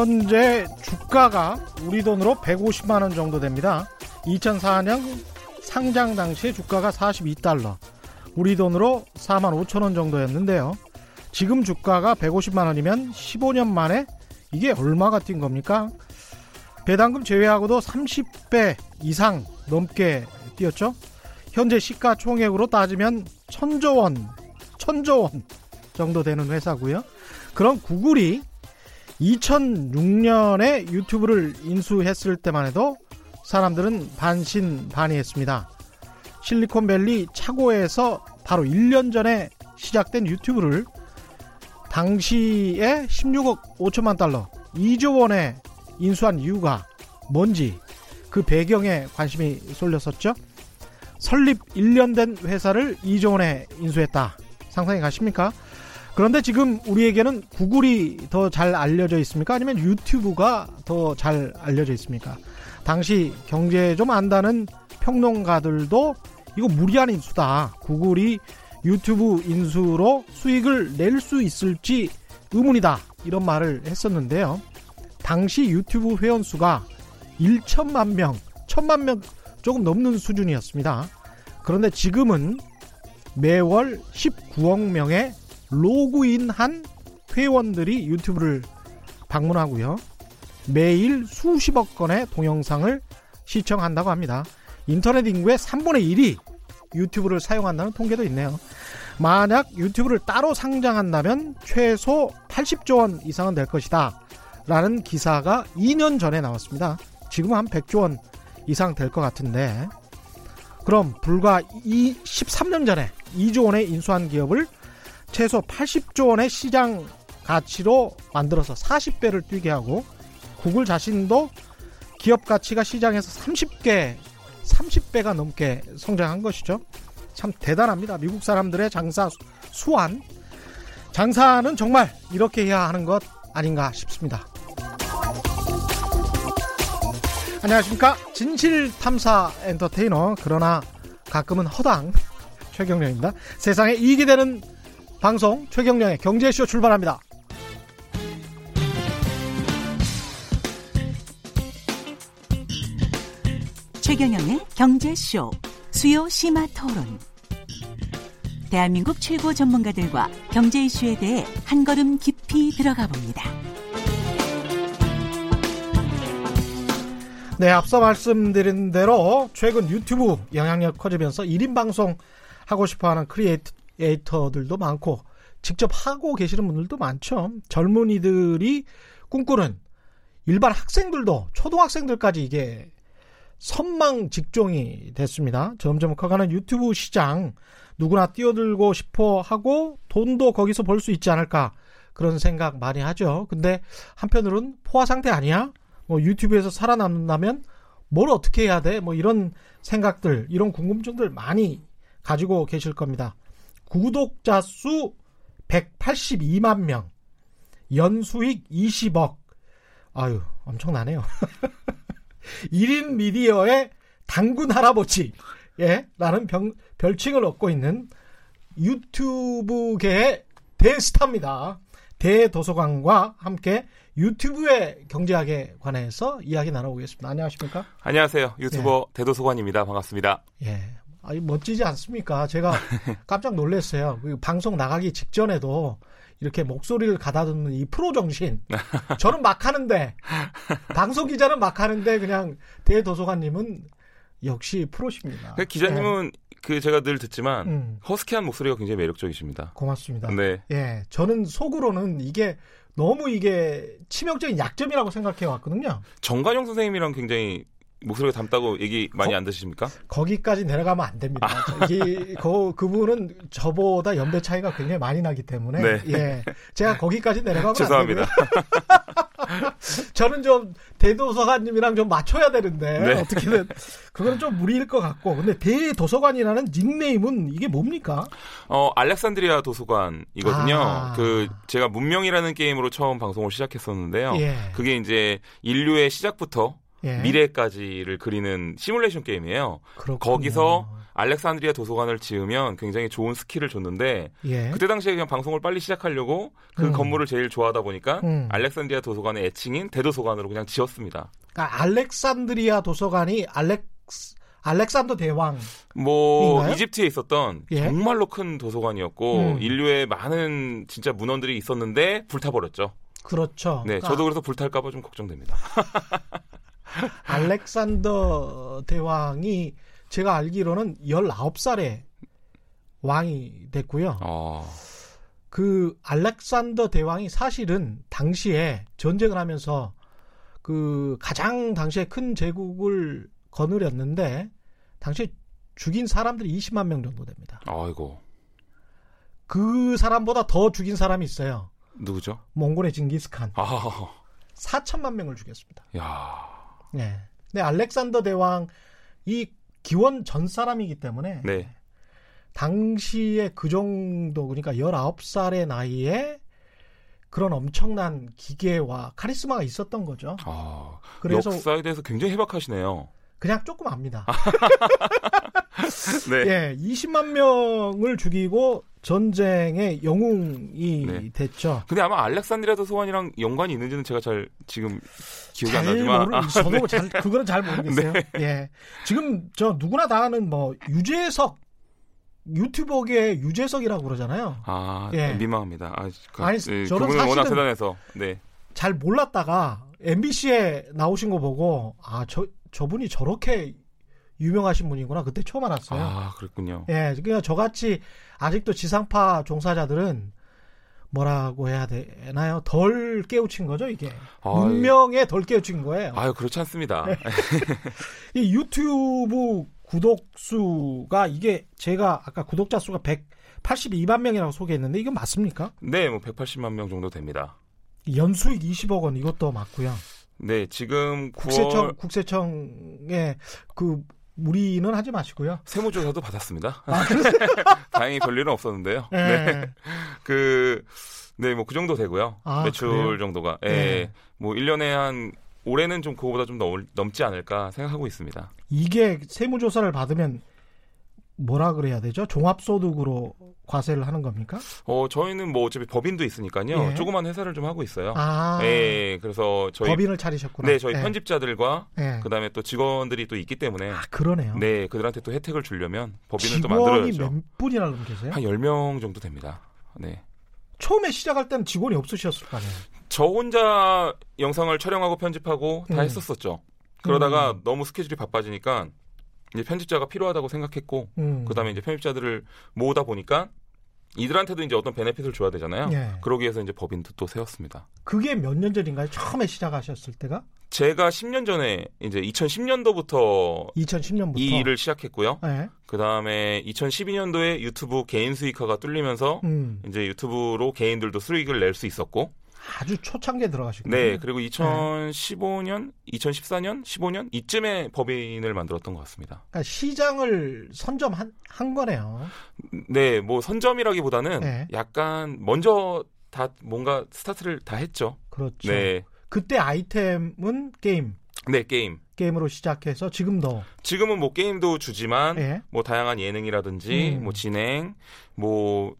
현재 주가가 우리 돈으로 150만 원 정도 됩니다. 2004년 상장 당시에 주가가 42달러, 우리 돈으로 4만 5천 원 정도였는데요. 지금 주가가 150만 원이면 15년 만에 이게 얼마가 뛴 겁니까? 배당금 제외하고도 30배 이상 넘게 뛰었죠. 현재 시가총액으로 따지면 천조 원, 천조 원 정도 되는 회사고요. 그럼 구글이 2006년에 유튜브를 인수했을 때만 해도 사람들은 반신반의했습니다. 실리콘밸리 차고에서 바로 1년 전에 시작된 유튜브를 당시에 16억 5천만 달러, 2조 원에 인수한 이유가 뭔지 그 배경에 관심이 쏠렸었죠. 설립 1년 된 회사를 2조 원에 인수했다. 상상이 가십니까? 그런데 지금 우리에게는 구글이 더 잘 알려져 있습니까? 아니면 유튜브가 더 잘 알려져 있습니까? 당시 경제 좀 안다는 평론가들도 이거 무리한 인수다. 구글이 유튜브 인수로 수익을 낼 수 있을지 의문이다. 이런 말을 했었는데요. 당시 유튜브 회원 수가 1천만 명, 천만 명 조금 넘는 수준이었습니다. 그런데 지금은 매월 19억 명의 로그인한 회원들이 유튜브를 방문하고요. 매일 수십억 건의 동영상을 시청한다고 합니다. 인터넷 인구의 3분의 1이 유튜브를 사용한다는 통계도 있네요. 만약 유튜브를 따로 상장한다면 최소 80조 원 이상은 될 것이다. 라는 기사가 2년 전에 나왔습니다. 지금 한 100조 원 이상 될 것 같은데 그럼 불과 13년 전에 2조 원에 인수한 기업을 최소 80조 원의 시장 가치로 만들어서 40배를 뛰게 하고 구글 자신도 기업 가치가 시장에서 30개 30배가 넘게 성장한 것이죠. 참 대단합니다. 미국 사람들의 장사 수완. 장사는 정말 이렇게 해야 하는 것 아닌가 싶습니다. 안녕하십니까. 진실 탐사 엔터테이너, 그러나 가끔은 허당 최경령입니다. 세상에 이익이 되는 방송 최경령의 경제쇼 출발합니다. 최경영의 경제쇼 수요 심화 토론. 대한민국 최고 전문가들과 경제 이슈에 대해 한 걸음 깊이 들어가 봅니다. 네, 앞서 말씀드린 대로 최근 유튜브 영향력 커지면서 1인 방송 하고 싶어 하는 크리에이터 들도 많고 직접 하고 계시는 분들도 많죠. 젊은이들이 꿈꾸는 일반 학생들도 초등학생들까지 이게 선망 직종이 됐습니다. 점점 커가는 유튜브 시장 누구나 뛰어들고 싶어 하고 돈도 거기서 벌 수 있지 않을까 그런 생각 많이 하죠. 근데 한편으로는 포화 상태 아니야? 뭐 유튜브에서 살아남는다면 뭘 어떻게 해야 돼? 뭐 이런 생각들, 이런 궁금증들 많이 가지고 계실 겁니다. 구독자 수 182만 명, 연수익 20억. 아유, 엄청나네요. 1인 미디어의 당군 할아버지, 예, 라는 병, 별칭을 얻고 있는 유튜브계의 대스타입니다. 대도서관과 함께 유튜브의 경제학에 관해서 이야기 나눠보겠습니다. 안녕하십니까? 안녕하세요. 유튜버 예. 대도서관입니다. 반갑습니다. 예. 아니, 멋지지 않습니까? 제가 깜짝 놀랐어요. 그 방송 나가기 직전에도 이렇게 목소리를 가다듬는 이 프로 정신. 저는 막 하는데, 방송 기자는 막 하는데, 그냥 대도서관님은 역시 프로십니다. 그 기자님은 네. 그 제가 늘 듣지만 음. 허스키한 목소리가 굉장히 매력적이십니다. 고맙습니다. 네. 예, 저는 속으로는 이게 너무 이게 치명적인 약점이라고 생각해 왔거든요. 정관용 선생님이랑 굉장히 목소리가 닮다고 얘기 많이 거, 안 드십니까? 거기까지 내려가면 안 됩니다. 아. 이 그, 그분은 저보다 연배 차이가 굉장히 많이 나기 때문에 네. 예 제가 거기까지 내려가면 죄송합니다. 저는 좀 대도서관님이랑 좀 맞춰야 되는데 네. 어떻게든 그건 좀 무리일 것 같고 근데 대도서관이라는 닉네임은 이게 뭡니까? 어 알렉산드리아 도서관이거든요. 아. 그 제가 문명이라는 게임으로 처음 방송을 시작했었는데요. 예. 그게 이제 인류의 시작부터 예. 미래까지를 그리는 시뮬레이션 게임이에요. 그렇군요. 거기서 알렉산드리아 도서관을 지으면 굉장히 좋은 스킬을 줬는데 예. 그때 당시에 그냥 방송을 빨리 시작하려고 그 음. 건물을 제일 좋아하다 보니까 음. 알렉산드리아 도서관의 애칭인 대도서관으로 그냥 지었습니다. 그러니까 알렉산드리아 도서관이 알렉스 알렉산더 대왕. 뭐 인가요? 이집트에 있었던 예? 정말로 큰 도서관이었고 음. 인류의 많은 진짜 문헌들이 있었는데 불타버렸죠. 그렇죠. 네, 그러니까 저도 그래서 불탈까봐 좀 걱정됩니다. 알렉산더 대왕이 제가 알기로는 19살에 왕이 됐고요. 어. 그 알렉산더 대왕이 사실은 당시에 전쟁을 하면서 그 가장 당시에 큰 제국을 거느렸는데 당시에 죽인 사람들이 20만 명 정도 됩니다. 아이고. 그 사람보다 더 죽인 사람이 있어요. 누구죠? 몽골의 징기스칸. 아. 4천만 명을 죽였습니다. 야. 네. 근 알렉산더 대왕 이 기원 전 사람이기 때문에 네. 당시에 그 정도 그러니까 19살의 나이에 그런 엄청난 기계와 카리스마가 있었던 거죠. 아, 그래서 역사에 대해서 굉장히 해박하시네요. 그냥 조금 압니다. 네. 예, 20만 명을 죽이고 전쟁의 영웅이 네. 됐죠. 근데 아마 알렉산드리아 소환이랑 연관이 있는지는 제가 잘 지금 기억이 안 나지만 모르, 저도 네. 잘 그거는 잘 모르겠어요. 네. 예. 지금 저 누구나 다 아는 뭐 유재석 유튜버계 유재석이라고 그러잖아요. 아, 예. 민망합니다. 아, 그, 아니, 네, 저는 워낙 대단해서 네. 잘 몰랐다가 MBC에 나오신 거 보고 아, 저 저분이 저렇게 유명하신 분이구나. 그때 처음 알았어요. 아, 그렇군요. 예, 그러니까 저같이 아직도 지상파 종사자들은 뭐라고 해야 되나요? 덜 깨우친 거죠, 이게. 아, 문명에 덜 깨우친 거예요. 아유, 그렇지 않습니다. 네. 이 유튜브 구독 수가 이게 제가 아까 구독자 수가 182만 명이라고 소개했는데 이건 맞습니까? 네, 뭐 180만 명 정도 됩니다. 연수익 20억 원 이것도 맞고요. 네, 지금 9월... 국세청 국세청에 그 무리는 하지 마시고요. 세무조사도 받았습니다. 아, 다행히 별일은 없었는데요. 네. 네. 그, 네, 뭐 그 정도 되고요. 아, 매출 그래요? 정도가. 예. 네. 뭐 1년에 한 올해는 좀 그거보다 좀 넘, 넘지 않을까 생각하고 있습니다. 이게 세무조사를 받으면 뭐라 그래야 되죠? 종합소득으로 과세를 하는 겁니까? 어, 저희는 뭐 어차피 법인도 있으니까요. 예. 조그만 회사를 좀 하고 있어요. 아. 예, 그래서 저희 법인을 차리셨구나. 네, 저희 예. 편집자들과 예. 그다음에 또 직원들이 또 있기 때문에 아, 그러네요. 네, 그들한테 또 혜택을 주려면 법인을 또 만들어야죠. 직원이 몇 분이나 계세요? 한 10명 정도 됩니다. 네. 처음에 시작할 때는 직원이 없으셨을 거 아니에요? 저 혼자 영상을 촬영하고 편집하고 다 음. 했었었죠. 그러다가 음. 너무 스케줄이 바빠지니까 이제 편집자가 필요하다고 생각했고 음. 그다음에 이제 편집자들을 모으다 보니까 이들한테도 이제 어떤 베네핏을 줘야 되잖아요. 예. 그러기 위해서 이제 법인도 또 세웠습니다. 그게 몇 년 전인가요? 처음에 시작하셨을 때가? 제가 10년 전에 이제 2010년도부터 2010년부터 이 일을 시작했고요. 예. 그 다음에 2012년도에 유튜브 개인 수익화가 뚫리면서 음. 이제 유튜브로 개인들도 수익을 낼 수 있었고 아주 초창기에 들어가시고 네, 그리고 2015년, 네. 2014년, 15년 이쯤에 법인을 만들었던 것 같습니다. 그러니까 시장을 선점한 한 거네요. 네, 뭐 선점이라기보다는 네. 약간 먼저 다 뭔가 스타트를 다 했죠. 그렇죠. 네. 그때 아이템은 게임. 네, 게임. 게임으로 시작해서 지금도 지금은 뭐 게임도 주지만 네. 뭐 다양한 예능이라든지 음. 뭐 진행, 뭐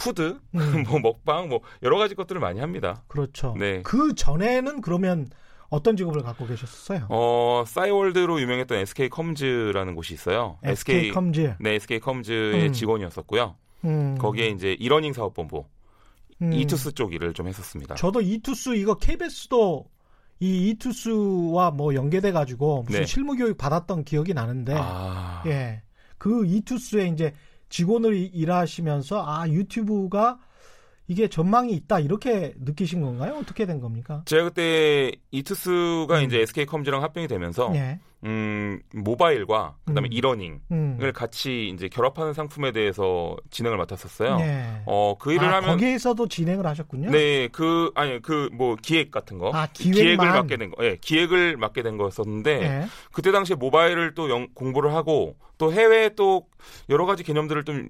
food, 음. 뭐 먹방, 뭐 여러 가지 것들을 많이 합니다. 그렇죠. 네. 그 전에는 그러면 어떤 직업을 갖고 계셨어요? 어, 싸이월드로 유명했던 SK 컴즈라는 곳이 있어요. SK, 컴즈. 네, SK 컴즈의 음. 직원이었었고요. 음. 거기에 이제 e-learning 사업본부 음. 이투스 쪽 일을 좀 했었습니다. 저도 이투스 이거 KBS도 이 이투스와 뭐 연계돼 가지고 무슨 네. 실무 교육 받았던 기억이 나는데 아... 예. 그 이투스에 이제 직원을 일하시면서 아 유튜브가 이게 전망이 있다 이렇게 느끼신 건가요? 어떻게 된 겁니까? 제가 그때 이투스가 음. 이제 SK컴즈랑 합병이 되면서 네. 음, 모바일과 그다음에 음. 이러닝을 음. 같이 이제 결합하는 상품에 대해서 진행을 맡았었어요. 네. 어, 그 일을 아, 하면 거기에서도 진행을 하셨군요. 네, 그 아니 그 뭐 기획 같은 거. 아, 기획을 맡게 된 거. 예, 네, 기획을 맡게 된 거였었는데 네. 그때 당시에 모바일을 또 영, 공부를 하고 또 해외 또 여러 가지 개념들을 좀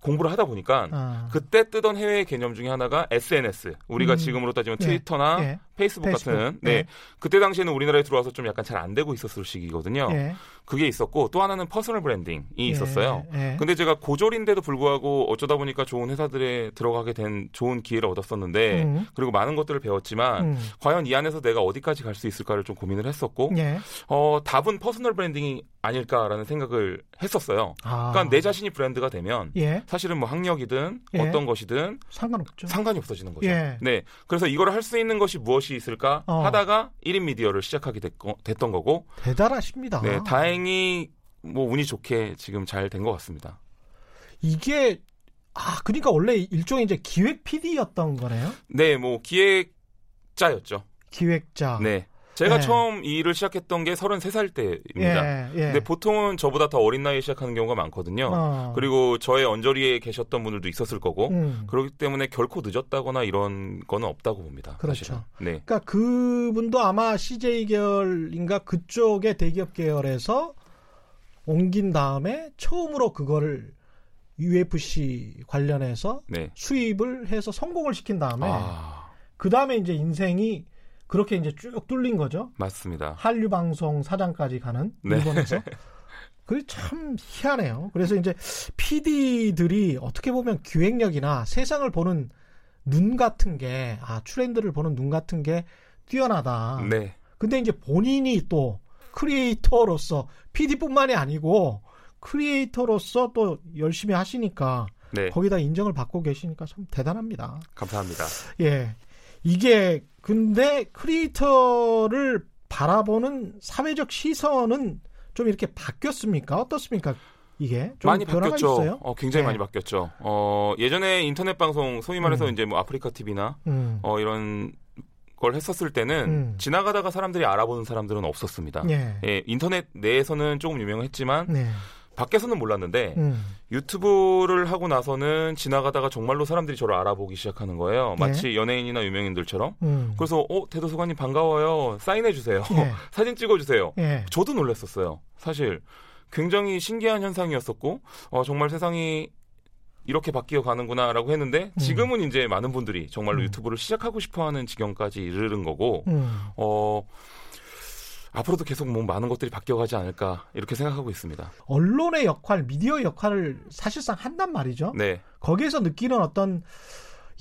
공부를 하다 보니까 아. 그때 뜨던 해외 개념 중에 하나가 SNS. 우리가 음. 지금으로 따지면 예. 트위터나 예. 페이스북, 페이스북. 같은 네. 네. 그때 당시에는 우리나라에 들어와서 좀 약간 잘 안 되고 있었을 시기거든요. 예. 그게 있었고 또 하나는 personal branding이 예. 있었어요. 예. 근데 제가 고졸인데도 불구하고 어쩌다 보니까 좋은 회사들에 들어가게 된 좋은 기회를 얻었었는데 음. 그리고 많은 것들을 배웠지만 음. 과연 이 안에서 내가 어디까지 갈 수 있을까를 좀 고민을 했었고 예. 어, 답은 personal branding이 아닐까라는 생각을 했었어요. 아. 그러니까 내 자신이 브랜드가 되면 예. 사실은 뭐 학력이든 예. 어떤 것이든 상관없죠. 상관이 없어지는 거죠. 예. 네. 그래서 이걸 할 수 있는 것이 무엇 이 있을까 어. 하다가 1인 미디어를 시작하게 됐고, 됐던 거고 대단하십니다. 네, 다행히 뭐 운이 좋게 지금 잘 된 것 같습니다. 이게 아, 그러니까 원래 일종의 이제 기획 PD였던 거네요? 네, 뭐 기획자였죠. 기획자. 네. 제가 네. 처음 이 일을 시작했던 게 33살 때입니다. 예, 예. 근데 보통은 저보다 더 어린 나이에 시작하는 경우가 많거든요. 어. 그리고 저의 언저리에 계셨던 분들도 있었을 거고 음. 그렇기 때문에 결코 늦었다거나 이런 거는 없다고 봅니다. 그렇죠. 사실은. 네. 그러니까 그분도 아마 CJ 계열인가 그쪽의 대기업 계열에서 옮긴 다음에 처음으로 그거를 UFC 관련해서 네. 수입을 해서 성공을 시킨 다음에 아. 그 다음에 이제 인생이 그렇게 이제 쭉 뚫린 거죠. 맞습니다. 한류 방송 사장까지 가는 네. 일본에서. 그게 참 희한해요. 그래서 이제 PD들이 어떻게 보면 기획력이나 세상을 보는 눈 같은 게, 아, 트렌드를 보는 눈 같은 게 뛰어나다. 네. 근데 이제 본인이 또 크리에이터로서 PD뿐만이 아니고 크리에이터로서 또 열심히 하시니까 네. 거기다 인정을 받고 계시니까 참 대단합니다. 감사합니다. 예. 이게 근데 크리에이터를 바라보는 사회적 시선은 좀 이렇게 바뀌었습니까? 어떻습니까? 이게 많이 바뀌었죠. 어, 굉장히 네. 많이 바뀌었죠. 어, 예전에 인터넷 방송 소위 말해서 음. 이제 뭐 아프리카 TV나 음. 어, 이런 걸 했었을 때는 음. 지나가다가 사람들이 알아보는 사람들은 없었습니다. 예. 예 인터넷 내에서는 조금 유명했지만 네. 밖에서는 몰랐는데 음. 유튜브를 하고 나서는 지나가다가 정말로 사람들이 저를 알아보기 시작하는 거예요. 마치 네. 연예인이나 유명인들처럼. 음. 그래서 어 대도서관님 반가워요. 사인해 주세요. 네. 사진 찍어 주세요. 네. 저도 놀랐었어요. 사실 굉장히 신기한 현상이었었고 어 정말 세상이 이렇게 바뀌어 가는구나라고 했는데 음. 지금은 음. 이제 많은 분들이 정말로 음. 유튜브를 시작하고 싶어하는 지경까지 이르는 거고 음. 어 앞으로도 계속 뭐 많은 것들이 바뀌어가지 않을까 이렇게 생각하고 있습니다. 언론의 역할, 미디어 역할을 사실상 한단 말이죠. 네. 거기에서 느끼는 어떤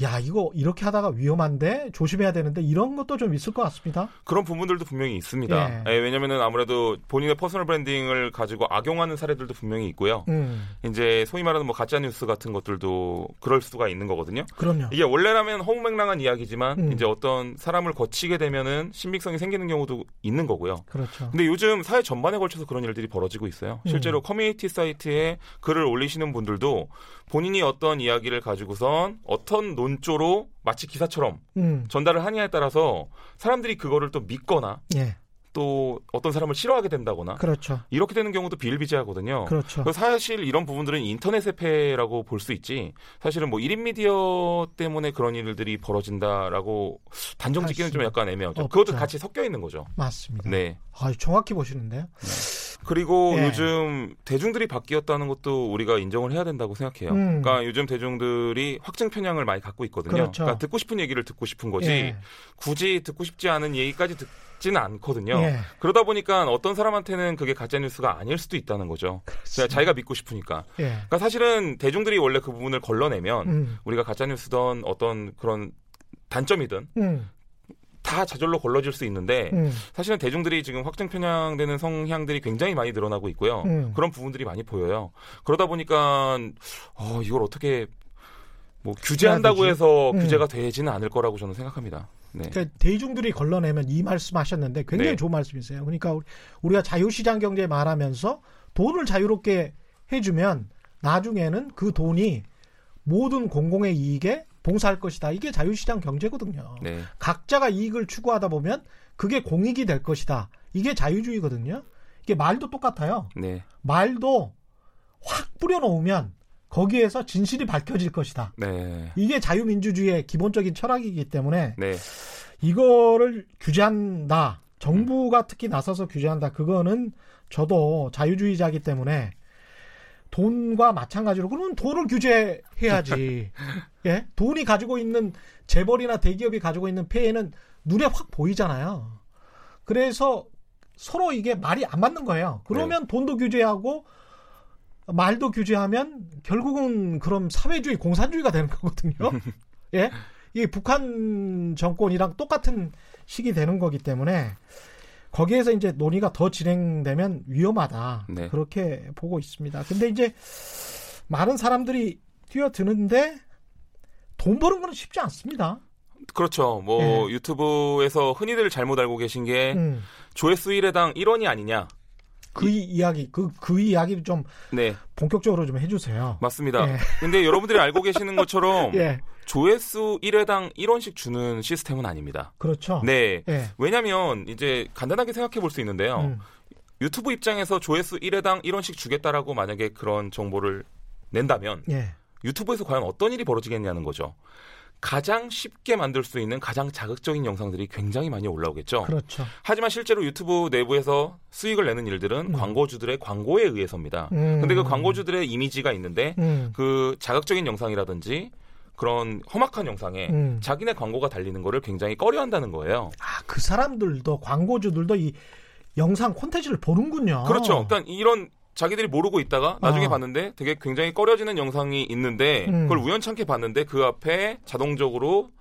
야 이거 이렇게 하다가 위험한데 조심해야 되는데 이런 것도 좀 있을 것 같습니다. 그런 부분들도 분명히 있습니다. 예. 예, 왜냐하면 아무래도 본인의 personal branding을 가지고 악용하는 사례들도 분명히 있고요. 음. 이제 소위 말하는 뭐 가짜 뉴스 같은 것들도 그럴 수가 있는 거거든요. 그럼요. 이게 원래라면 허무맹랑한 이야기지만 음. 이제 어떤 사람을 거치게 되면은 신빙성이 생기는 경우도 있는 거고요. 그렇죠. 근데 요즘 사회 전반에 걸쳐서 그런 일들이 벌어지고 있어요. 실제로 음. 커뮤니티 사이트에 글을 올리시는 분들도 본인이 어떤 이야기를 가지고선 어떤 논조로 마치 기사처럼 음. 전달을 하냐에 따라서 사람들이 그거를 또 믿거나 예. 또 어떤 사람을 싫어하게 된다거나 그렇죠. 이렇게 되는 경우도 비일비재하거든요. 그렇죠. 사실 이런 부분들은 인터넷의 폐해라고 볼 수 있지. 사실은 뭐 1인 미디어 때문에 그런 일들이 벌어진다라고 단정 짓기는 좀 약간 애매하죠. 없죠. 그것도 같이 섞여 있는 거죠. 맞습니다. 네. 아, 정확히 보시는데요. 네. 그리고 예. 요즘 대중들이 바뀌었다는 것도 우리가 인정을 해야 된다고 생각해요. 음. 그러니까 요즘 대중들이 확증 편향을 많이 갖고 있거든요. 그렇죠. 그러니까 듣고 싶은 얘기를 듣고 싶은 거지 예. 굳이 듣고 싶지 않은 얘기까지 듣 지는 않거든요. 예. 그러다 보니까 어떤 사람한테는 그게 가짜 뉴스가 아닐 수도 있다는 거죠. 그렇습니다. 자기가 믿고 싶으니까. 예. 그러니까 사실은 대중들이 원래 그 부분을 걸러내면 음. 우리가 가짜 뉴스든 어떤 그런 단점이든 음. 다 저절로 걸러질 수 있는데 음. 사실은 대중들이 지금 확정 편향되는 성향들이 굉장히 많이 늘어나고 있고요. 음. 그런 부분들이 많이 보여요. 그러다 보니까 어 이걸 어떻게 뭐 규제한다고 해서 음. 규제가 되지는 않을 거라고 저는 생각합니다. 네. 그러니까 대중들이 걸러내면 이 말씀하셨는데 굉장히 네. 좋은 말씀이세요. 그러니까 우리가 자유시장 경제 말하면서 돈을 자유롭게 해주면 나중에는 그 돈이 모든 공공의 이익에 봉사할 것이다. 이게 자유시장 경제거든요. 네. 각자가 이익을 추구하다 보면 그게 공익이 될 것이다. 이게 자유주의거든요. 이게 말도 똑같아요. 네. 말도 확 뿌려놓으면 거기에서 진실이 밝혀질 것이다. 네. 이게 자유민주주의의 기본적인 철학이기 때문에 네. 이거를 규제한다. 정부가 특히 나서서 규제한다. 그거는 저도 자유주의자이기 때문에 돈과 마찬가지로 그러면 돈을 규제해야지. 예? 돈이 가지고 있는 재벌이나 대기업이 가지고 있는 폐해는 눈에 확 보이잖아요. 그래서 서로 이게 말이 안 맞는 거예요. 그러면 네. 돈도 규제하고 말도 규제하면 결국은 그럼 사회주의 공산주의가 되는 거거든요. 예? 이게 북한 정권이랑 똑같은 식이 되는 거기 때문에 거기에서 이제 논의가 더 진행되면 위험하다. 네. 그렇게 보고 있습니다. 근데 이제 많은 사람들이 뛰어드는데 돈 버는 건 쉽지 않습니다. 그렇죠. 뭐 네. 유튜브에서 흔히들 잘못 알고 계신 게 음. 조회수 1회당 1원이 아니냐. 그 이, 이야기 그, 그 이야기를 좀 네. 본격적으로 좀 해주세요. 맞습니다. 예. 근데 여러분들이 알고 계시는 것처럼 예. 조회수 1회당 1원씩 주는 시스템은 아닙니다. 그렇죠. 네. 예. 왜냐하면 이제 간단하게 생각해 볼 수 있는데요. 음. 유튜브 입장에서 조회수 1회당 1원씩 주겠다라고 만약에 그런 정보를 낸다면 예. 유튜브에서 과연 어떤 일이 벌어지겠냐는 거죠. 가장 쉽게 만들 수 있는 가장 자극적인 영상들이 굉장히 많이 올라오겠죠. 그렇죠. 하지만 실제로 유튜브 내부에서 수익을 내는 일들은 음. 광고주들의 광고에 의해서입니다. 음. 근데 그 광고주들의 이미지가 있는데 음. 그 자극적인 영상이라든지 그런 험악한 영상에 음. 자기네 광고가 달리는 거를 굉장히 꺼려한다는 거예요. 아, 그 사람들도 광고주들도 이 영상 콘텐츠를 보는군요. 그렇죠. 그러니까 이런 자기들이 모르고 있다가 나중에 어. 봤는데 되게 굉장히 꺼려지는 영상이 있는데 음. 그걸 우연찮게 봤는데 그 앞에 자동적으로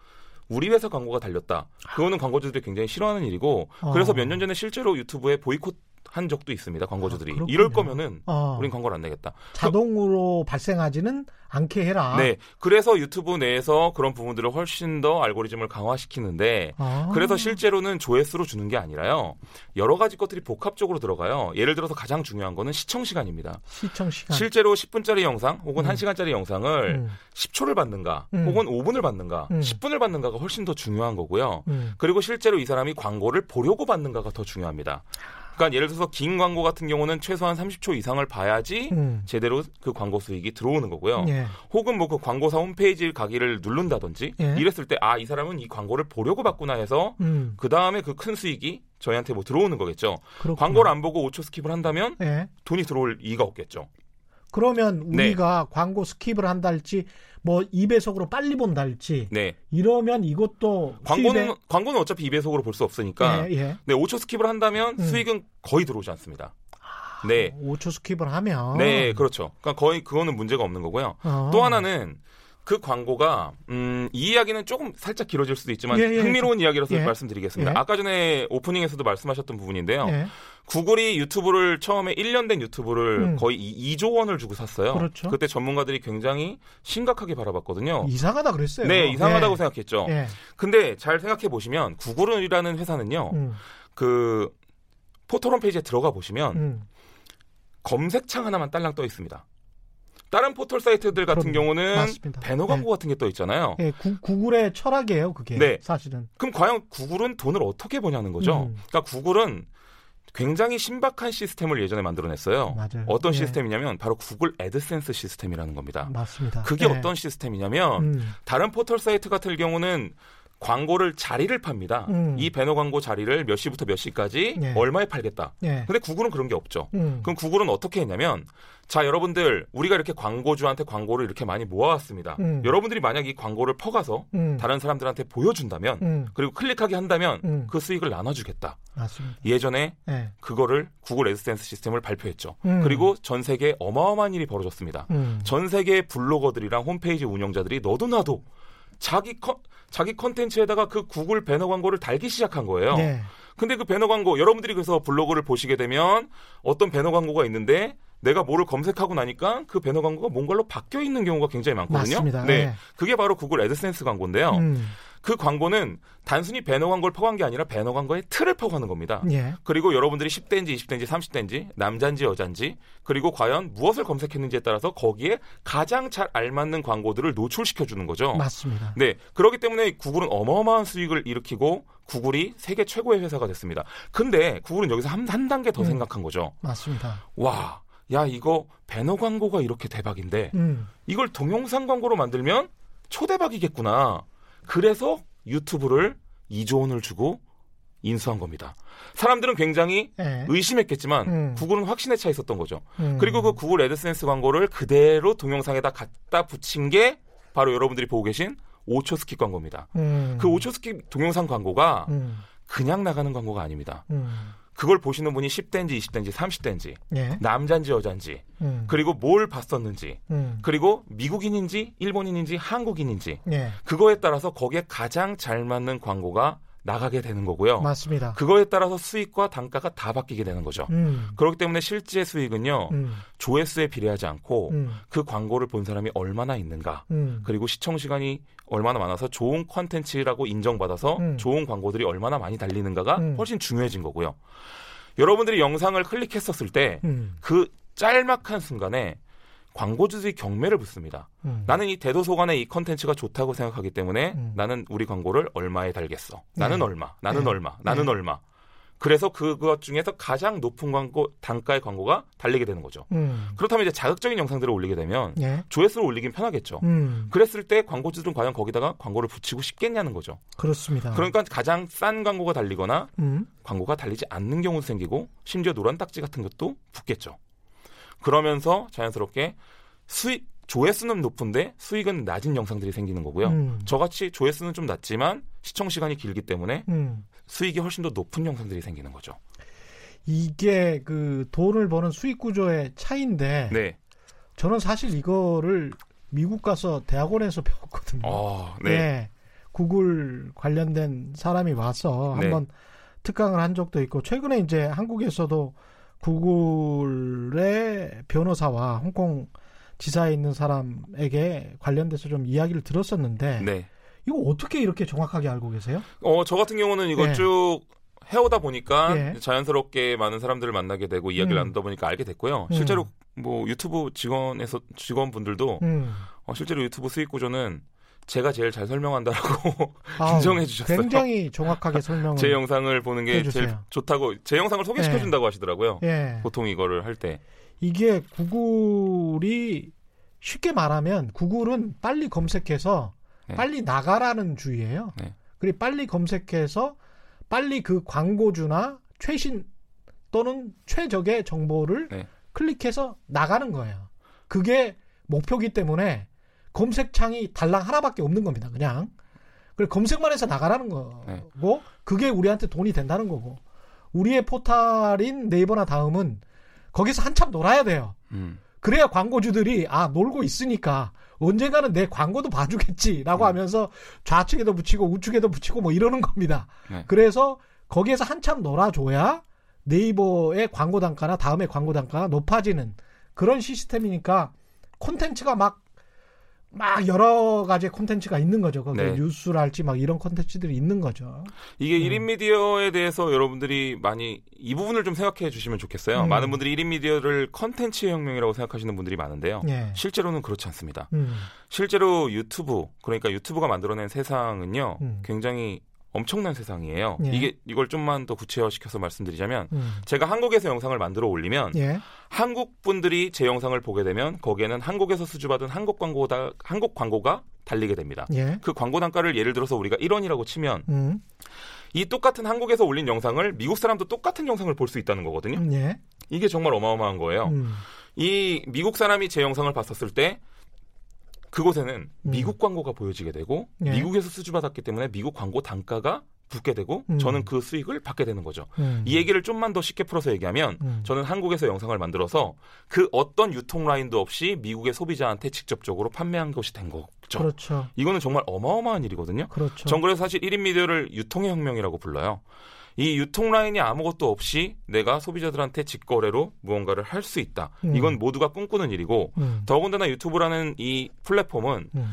우리 회사 광고가 달렸다. 그거는 광고주들이 굉장히 싫어하는 일이고 어. 그래서 몇 년 전에 실제로 유튜브에 보이콧 한 적도 있습니다. 광고주들이 아, 이럴 거면은 어. 우린 광고를 안 내겠다. 자동으로 그, 발생하지는 않게 해라. 네, 그래서 유튜브 내에서 그런 부분들을 훨씬 더 알고리즘을 강화시키는데 아. 그래서 실제로는 조회수로 주는 게 아니라요. 여러 가지 것들이 복합적으로 들어가요. 예를 들어서 가장 중요한 거는 시청 시간입니다. 시청 시간. 실제로 10분짜리 영상 혹은 음. 1시간짜리 영상을 음. 10초를 받는가 음. 혹은 5분을 받는가 음. 10분을 받는가가 훨씬 더 중요한 거고요. 음. 그리고 실제로 이 사람이 광고를 보려고 받는가가 더 중요합니다. 그러니까 예를 들어서 긴 광고 같은 경우는 최소한 30초 이상을 봐야지 음. 제대로 그 광고 수익이 들어오는 거고요. 예. 혹은 뭐 그 광고사 홈페이지 가기를 누른다든지 예. 이랬을 때 아 이 사람은 이 광고를 보려고 왔구나 해서 음. 그 다음에 그 큰 수익이 저희한테 뭐 들어오는 거겠죠. 그렇구나. 광고를 안 보고 5초 skip을 한다면 예. 돈이 들어올 이유가 없겠죠. 그러면 우리가 네. 광고 skip을 한다 할지 뭐 2배속으로 빨리 본다 할지 네. 이러면 이것도 광고는 수입에... 광고는 어차피 2배속으로 볼 수 없으니까 예, 예. 네, 5초 skip을 한다면 음. 수익은 거의 들어오지 않습니다. 아, 네. 5초 skip을 하면 네, 그렇죠. 그러니까 거의 그거는 문제가 없는 거고요. 어. 또 하나는 그 광고가 음, 이 이야기는 조금 살짝 길어질 수도 있지만 예, 예, 흥미로운 예. 이야기라서 예. 말씀드리겠습니다. 예. 아까 전에 오프닝에서도 말씀하셨던 부분인데요. 예. 구글이 유튜브를 처음에 1년 된 유튜브를 음. 거의 2조 원을 주고 샀어요. 그렇죠. 그때 전문가들이 굉장히 심각하게 바라봤거든요. 이상하다 그랬어요. 네, 이상하다고 생각했죠. 근데 잘 생각해 보시면 구글이라는 회사는요. 음. 그 포털 홈페이지에 들어가 보시면 음. 검색창 하나만 딸랑 떠 있습니다. 다른 포털 사이트들 같은 경우는 맞습니다. 배너 광고 네. 같은 게 떠 있잖아요. 네, 구, 구글의 철학이에요, 그게. 네. 사실은. 그럼 과연 구글은 돈을 어떻게 버냐는 거죠. 음. 그러니까 구글은 굉장히 신박한 시스템을 예전에 만들어냈어요. 맞아요. 어떤 네. 시스템이냐면 바로 구글 애드센스 시스템이라는 겁니다. 맞습니다. 그게 네. 어떤 시스템이냐면 음. 다른 포털 사이트 같은 경우는 광고를 자리를 팝니다. 음. 이 배너 광고 자리를 몇 시부터 몇 시까지 네. 얼마에 팔겠다. 네. 근데 구글은 그런 게 없죠. 음. 그럼 구글은 어떻게 했냐면 자 여러분들 우리가 이렇게 광고주한테 광고를 이렇게 많이 모아왔습니다. 음. 여러분들이 만약 이 광고를 퍼가서 음. 다른 사람들한테 보여준다면 음. 그리고 클릭하게 한다면 음. 그 수익을 나눠주겠다. 맞습니다. 예전에 네. 그거를 구글 애드센스 시스템을 발표했죠. 그리고 전 세계에 어마어마한 일이 벌어졌습니다. 전 세계 블로거들이랑 홈페이지 운영자들이 너도 나도 자기 컨, 자기 컨텐츠에다가 그 구글 배너 광고를 달기 시작한 거예요. 네. 근데 그 배너 광고 여러분들이 그래서 블로그를 보시게 되면 어떤 배너 광고가 있는데 내가 뭐를 검색하고 나니까 그 배너 광고가 뭔가로 바뀌어 있는 경우가 굉장히 많거든요. 맞습니다. 네. 네. 그게 바로 구글 애드센스 광고인데요. 음. 그 광고는 단순히 배너 광고를 퍼간 게 아니라 배너 광고의 틀을 퍼가는 겁니다. 예. 그리고 여러분들이 10대인지 20대인지 30대인지 남자인지 여자인지 그리고 과연 무엇을 검색했는지에 따라서 거기에 가장 잘 알맞는 광고들을 노출시켜 주는 거죠. 맞습니다. 네. 그렇기 때문에 구글은 어마어마한 수익을 일으키고 구글이 세계 최고의 회사가 됐습니다. 근데 구글은 여기서 한, 한 단계 더 음. 생각한 거죠. 맞습니다. 와, 야 이거 배너 광고가 이렇게 대박인데 음. 이걸 동영상 광고로 만들면 초대박이겠구나. 그래서 유튜브를 2조 원을 주고 인수한 겁니다. 사람들은 굉장히 네. 의심했겠지만 음. 구글은 확신에 차 있었던 거죠. 음. 그리고 그 구글 애드센스 광고를 그대로 동영상에다 갖다 붙인 게 바로 여러분들이 보고 계신 오초스키 광고입니다. 음. 그 오초스키 동영상 광고가 음. 그냥 나가는 광고가 아닙니다. 음. 그걸 보시는 분이 10대인지 20대인지 30대인지 예. 남자인지 여자인지 음. 그리고 뭘 봤었는지 음. 그리고 미국인인지 일본인인지 한국인인지 예. 그거에 따라서 거기에 가장 잘 맞는 광고가 나가게 되는 거고요. 맞습니다. 그거에 따라서 수익과 단가가 다 바뀌게 되는 거죠. 음. 그렇기 때문에 실제 수익은요, 음. 조회수에 비례하지 않고 음. 그 광고를 본 사람이 얼마나 있는가, 음. 그리고 시청 시간이 얼마나 많아서 좋은 컨텐츠라고 인정받아서 음. 좋은 광고들이 얼마나 많이 달리는가가 음. 훨씬 중요해진 거고요. 여러분들이 영상을 클릭했었을 때그 짤막한 순간에 광고주들이 경매를 붙습니다. 음. 나는 이 대도서관의 이 컨텐츠가 좋다고 생각하기 때문에 음. 나는 우리 광고를 얼마에 달겠어. 나는 네. 얼마, 나는 네. 얼마, 나는 네. 얼마. 그래서 그것 중에서 가장 높은 광고 단가의 광고가 달리게 되는 거죠. 음. 그렇다면 이제 자극적인 영상들을 올리게 되면 예. 조회수를 올리긴 편하겠죠. 음. 그랬을 때 광고주들은 과연 거기다가 광고를 붙이고 싶겠냐는 거죠. 그렇습니다. 그러니까 가장 싼 광고가 달리거나 음. 광고가 달리지 않는 경우도 생기고 심지어 노란 딱지 같은 것도 붙겠죠. 그러면서 자연스럽게 수익 조회수는 높은데 수익은 낮은 영상들이 생기는 거고요. 음. 저같이 조회수는 좀 낮지만 시청 시간이 길기 때문에 음. 수익이 훨씬 더 높은 영상들이 생기는 거죠. 이게 그 돈을 버는 수익 구조의 차이인데 네. 저는 사실 이거를 미국 가서 대학원에서 배웠거든요. 어, 네. 네. 구글 관련된 사람이 와서 네. 한번 특강을 한 적도 있고 최근에 이제 한국에서도 구글의 변호사와 홍콩 지사에 있는 사람에게 관련돼서 좀 이야기를 들었었는데 네. 이거 어떻게 이렇게 정확하게 알고 계세요? 어, 저 같은 경우는 이거 네. 쭉 해오다 보니까 네. 자연스럽게 많은 사람들을 만나게 되고 이야기를 음. 나누다 보니까 알게 됐고요. 음. 실제로 뭐 유튜브 직원에서 직원분들도 음. 어, 실제로 유튜브 수익 구조는 제가 제일 잘 설명한다라고 인정해 주셨어요. 굉장히 정확하게 설명을 제 영상을 보는 게 해주세요. 제일 좋다고 제 영상을 소개시켜 준다고 네. 하시더라고요. 네. 보통 이거를 할 때. 이게 구글이 쉽게 말하면 구글은 빨리 검색해서 네. 빨리 나가라는 주의예요. 네. 그리고 빨리 검색해서 빨리 그 광고주나 최신 또는 최적의 정보를 네. 클릭해서 나가는 거예요. 그게 목표기 때문에 검색창이 달랑 하나밖에 없는 겁니다. 그냥. 그래 검색만 해서 나가라는 거고 네. 그게 우리한테 돈이 된다는 거고 우리의 포탈인 네이버나 다음은 거기서 한참 놀아야 돼요. 음. 그래야 광고주들이 아 놀고 있으니까 언젠가는 내 광고도 봐주겠지라고 음. 하면서 좌측에도 붙이고 우측에도 붙이고 뭐 이러는 겁니다. 네. 그래서 거기에서 한참 놀아줘야 네이버의 광고 단가나 다음에 광고 단가가 높아지는 그런 시스템이니까 콘텐츠가 막 막 여러 가지 콘텐츠가 있는 거죠. 거기 네. 뉴스랄지 막 이런 콘텐츠들이 있는 거죠. 이게 음. 1인 미디어에 대해서 여러분들이 많이 이 부분을 좀 생각해 주시면 좋겠어요. 음. 많은 분들이 1인 미디어를 콘텐츠 혁명이라고 생각하시는 분들이 많은데요. 예. 실제로는 그렇지 않습니다. 음. 실제로 유튜브 그러니까 유튜브가 만들어낸 세상은요. 음. 굉장히 엄청난 세상이에요. 예. 이게 이걸 좀만 더 구체화시켜서 말씀드리자면 음. 제가 한국에서 영상을 만들어 올리면 예. 한국 분들이 제 영상을 보게 되면 거기에는 한국에서 수주받은 한국 광고다 한국 광고가 달리게 됩니다. 예. 그 광고 단가를 예를 들어서 우리가 1원이라고 치면 음. 이 똑같은 한국에서 올린 영상을 미국 사람도 똑같은 영상을 볼 수 있다는 거거든요. 음, 예. 이게 정말 어마어마한 거예요. 음. 이 미국 사람이 제 영상을 봤었을 때 그곳에는 음. 미국 광고가 보여지게 되고 예. 미국에서 수주받았기 때문에 미국 광고 단가가 붙게 되고 음. 저는 그 수익을 받게 되는 거죠. 음. 이 얘기를 좀만 더 쉽게 풀어서 얘기하면 음. 저는 한국에서 영상을 만들어서 그 어떤 유통 라인도 없이 미국의 소비자한테 직접적으로 판매한 것이 된 거죠. 그렇죠. 이거는 정말 어마어마한 일이거든요. 그렇죠. 전 그래서 사실 1인 미디어를 유통의 혁명이라고 불러요. 이 유통 라인이 아무것도 없이 내가 소비자들한테 직거래로 무언가를 할 수 있다. 음. 이건 모두가 꿈꾸는 일이고 음. 더군다나 유튜브라는 이 플랫폼은 음.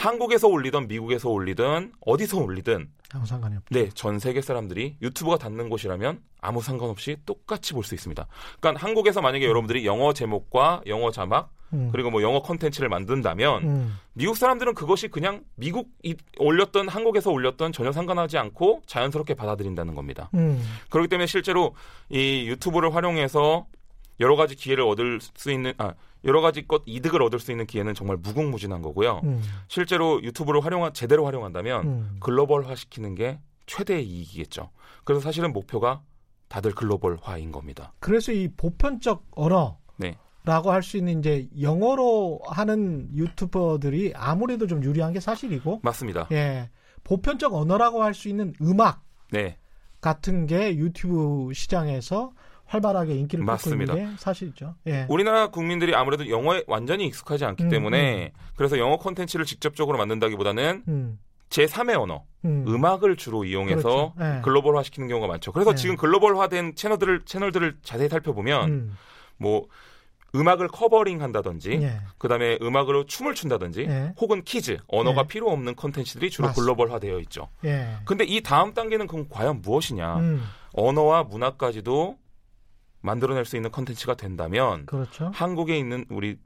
한국에서 올리든 미국에서 올리든 어디서 올리든 아무 상관이 없죠. 네, 전 세계 사람들이 유튜브가 닿는 곳이라면 아무 상관없이 똑같이 볼 수 있습니다. 그러니까 한국에서 만약에 음. 여러분들이 영어 제목과 영어 자막 음. 그리고 뭐 영어 콘텐츠를 만든다면 음. 미국 사람들은 그것이 그냥 미국이 올렸던 한국에서 올렸던 전혀 상관하지 않고 자연스럽게 받아들인다는 겁니다. 음. 그렇기 때문에 실제로 이 유튜브를 활용해서 여러 가지 기회를 얻을 수 있는 아 여러 가지 것 이득을 얻을 수 있는 기회는 정말 무궁무진한 거고요. 음. 실제로 유튜브를 활용한 제대로 활용한다면 음. 글로벌화 시키는 게 최대의 이익이겠죠. 그래서 사실은 목표가 다들 글로벌화인 겁니다. 그래서 이 보편적 언어 네. 라고 할 수 있는 이제 영어로 하는 유튜버들이 아무래도 좀 유리한 게 사실이고 맞습니다. 예. 보편적 언어라고 할 수 있는 음악 네. 같은 게 유튜브 시장에서 활발하게 인기를 맞습니다. 끌고 있는 게 사실이죠. 예. 우리나라 국민들이 아무래도 영어에 완전히 익숙하지 않기 음, 때문에 그래서 영어 콘텐츠를 직접적으로 만든다기보다는 음, 제3의 언어, 음. 음악을 주로 이용해서 그렇죠. 예. 글로벌화 시키는 경우가 많죠. 그래서 네. 지금 글로벌화된 채널들을 채널들을 자세히 살펴보면 음, 뭐 음악을 covering 한다든지 예. 그다음에 음악으로 춤을 춘다든지 예. 혹은 퀴즈, 언어가 예. 필요 없는 콘텐츠들이 주로 맞습니다. 글로벌화되어 있죠. 예. 근데 이 다음 단계는 그럼 과연 무엇이냐? 음, 언어와 문화까지도 만들어낼 수 있는 콘텐츠가 된다면 그렇죠. 한국에 있는 우리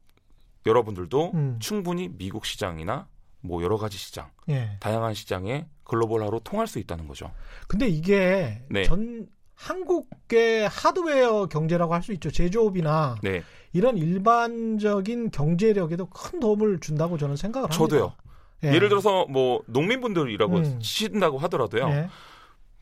여러분들도 음. 충분히 미국 시장이나 뭐 여러 가지 시장, 예. 다양한 시장에 글로벌화로 통할 수 있다는 거죠. 근데 이게 네. 전 한국의 하드웨어 경제라고 할 수 있죠. 제조업이나 네, 이런 일반적인 경제력에도 큰 도움을 준다고 저는 생각을 합니다. 저도요. 예. 를 들어서 뭐 농민분들이라고 음. 치신다고 하더라도요. 예.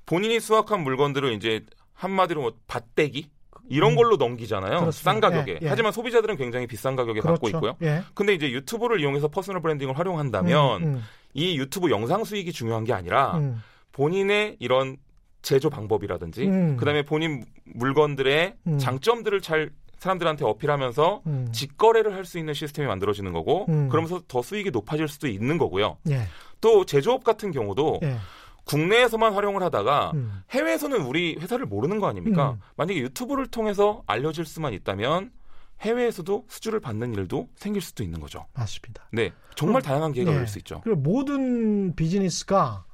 본인이 수확한 물건들을 이제 한마디로 뭐 밭떼기 이런 음. 걸로 넘기잖아요. 그렇습니다. 싼 가격에. 예, 예. 하지만 소비자들은 굉장히 비싼 가격에 그렇죠. 있고요. 예. 근데 이제 유튜브를 이용해서 personal branding을 활용한다면 음, 이 유튜브 영상 수익이 중요한 게 아니라 음, 본인의 이런 제조 방법이라든지 음. 그다음에 본인 물건들의 음. 장점들을 잘 사람들한테 어필하면서 음. 직거래를 할 수 있는 시스템이 만들어지는 거고 음. 그러면서 더 수익이 높아질 수도 있는 거고요. 예. 또 제조업 같은 경우도 예. 국내에서만 활용을 하다가 음. 해외에서는 우리 회사를 모르는 거 아닙니까? 음. 만약에 유튜브를 통해서 알려질 수만 있다면 해외에서도 수주를 받는 일도 생길 수도 있는 거죠. 맞습니다. 네, 정말 그럼- 다양한 기회가 네. 열릴 수 있죠. 그리고 모든 비즈니스가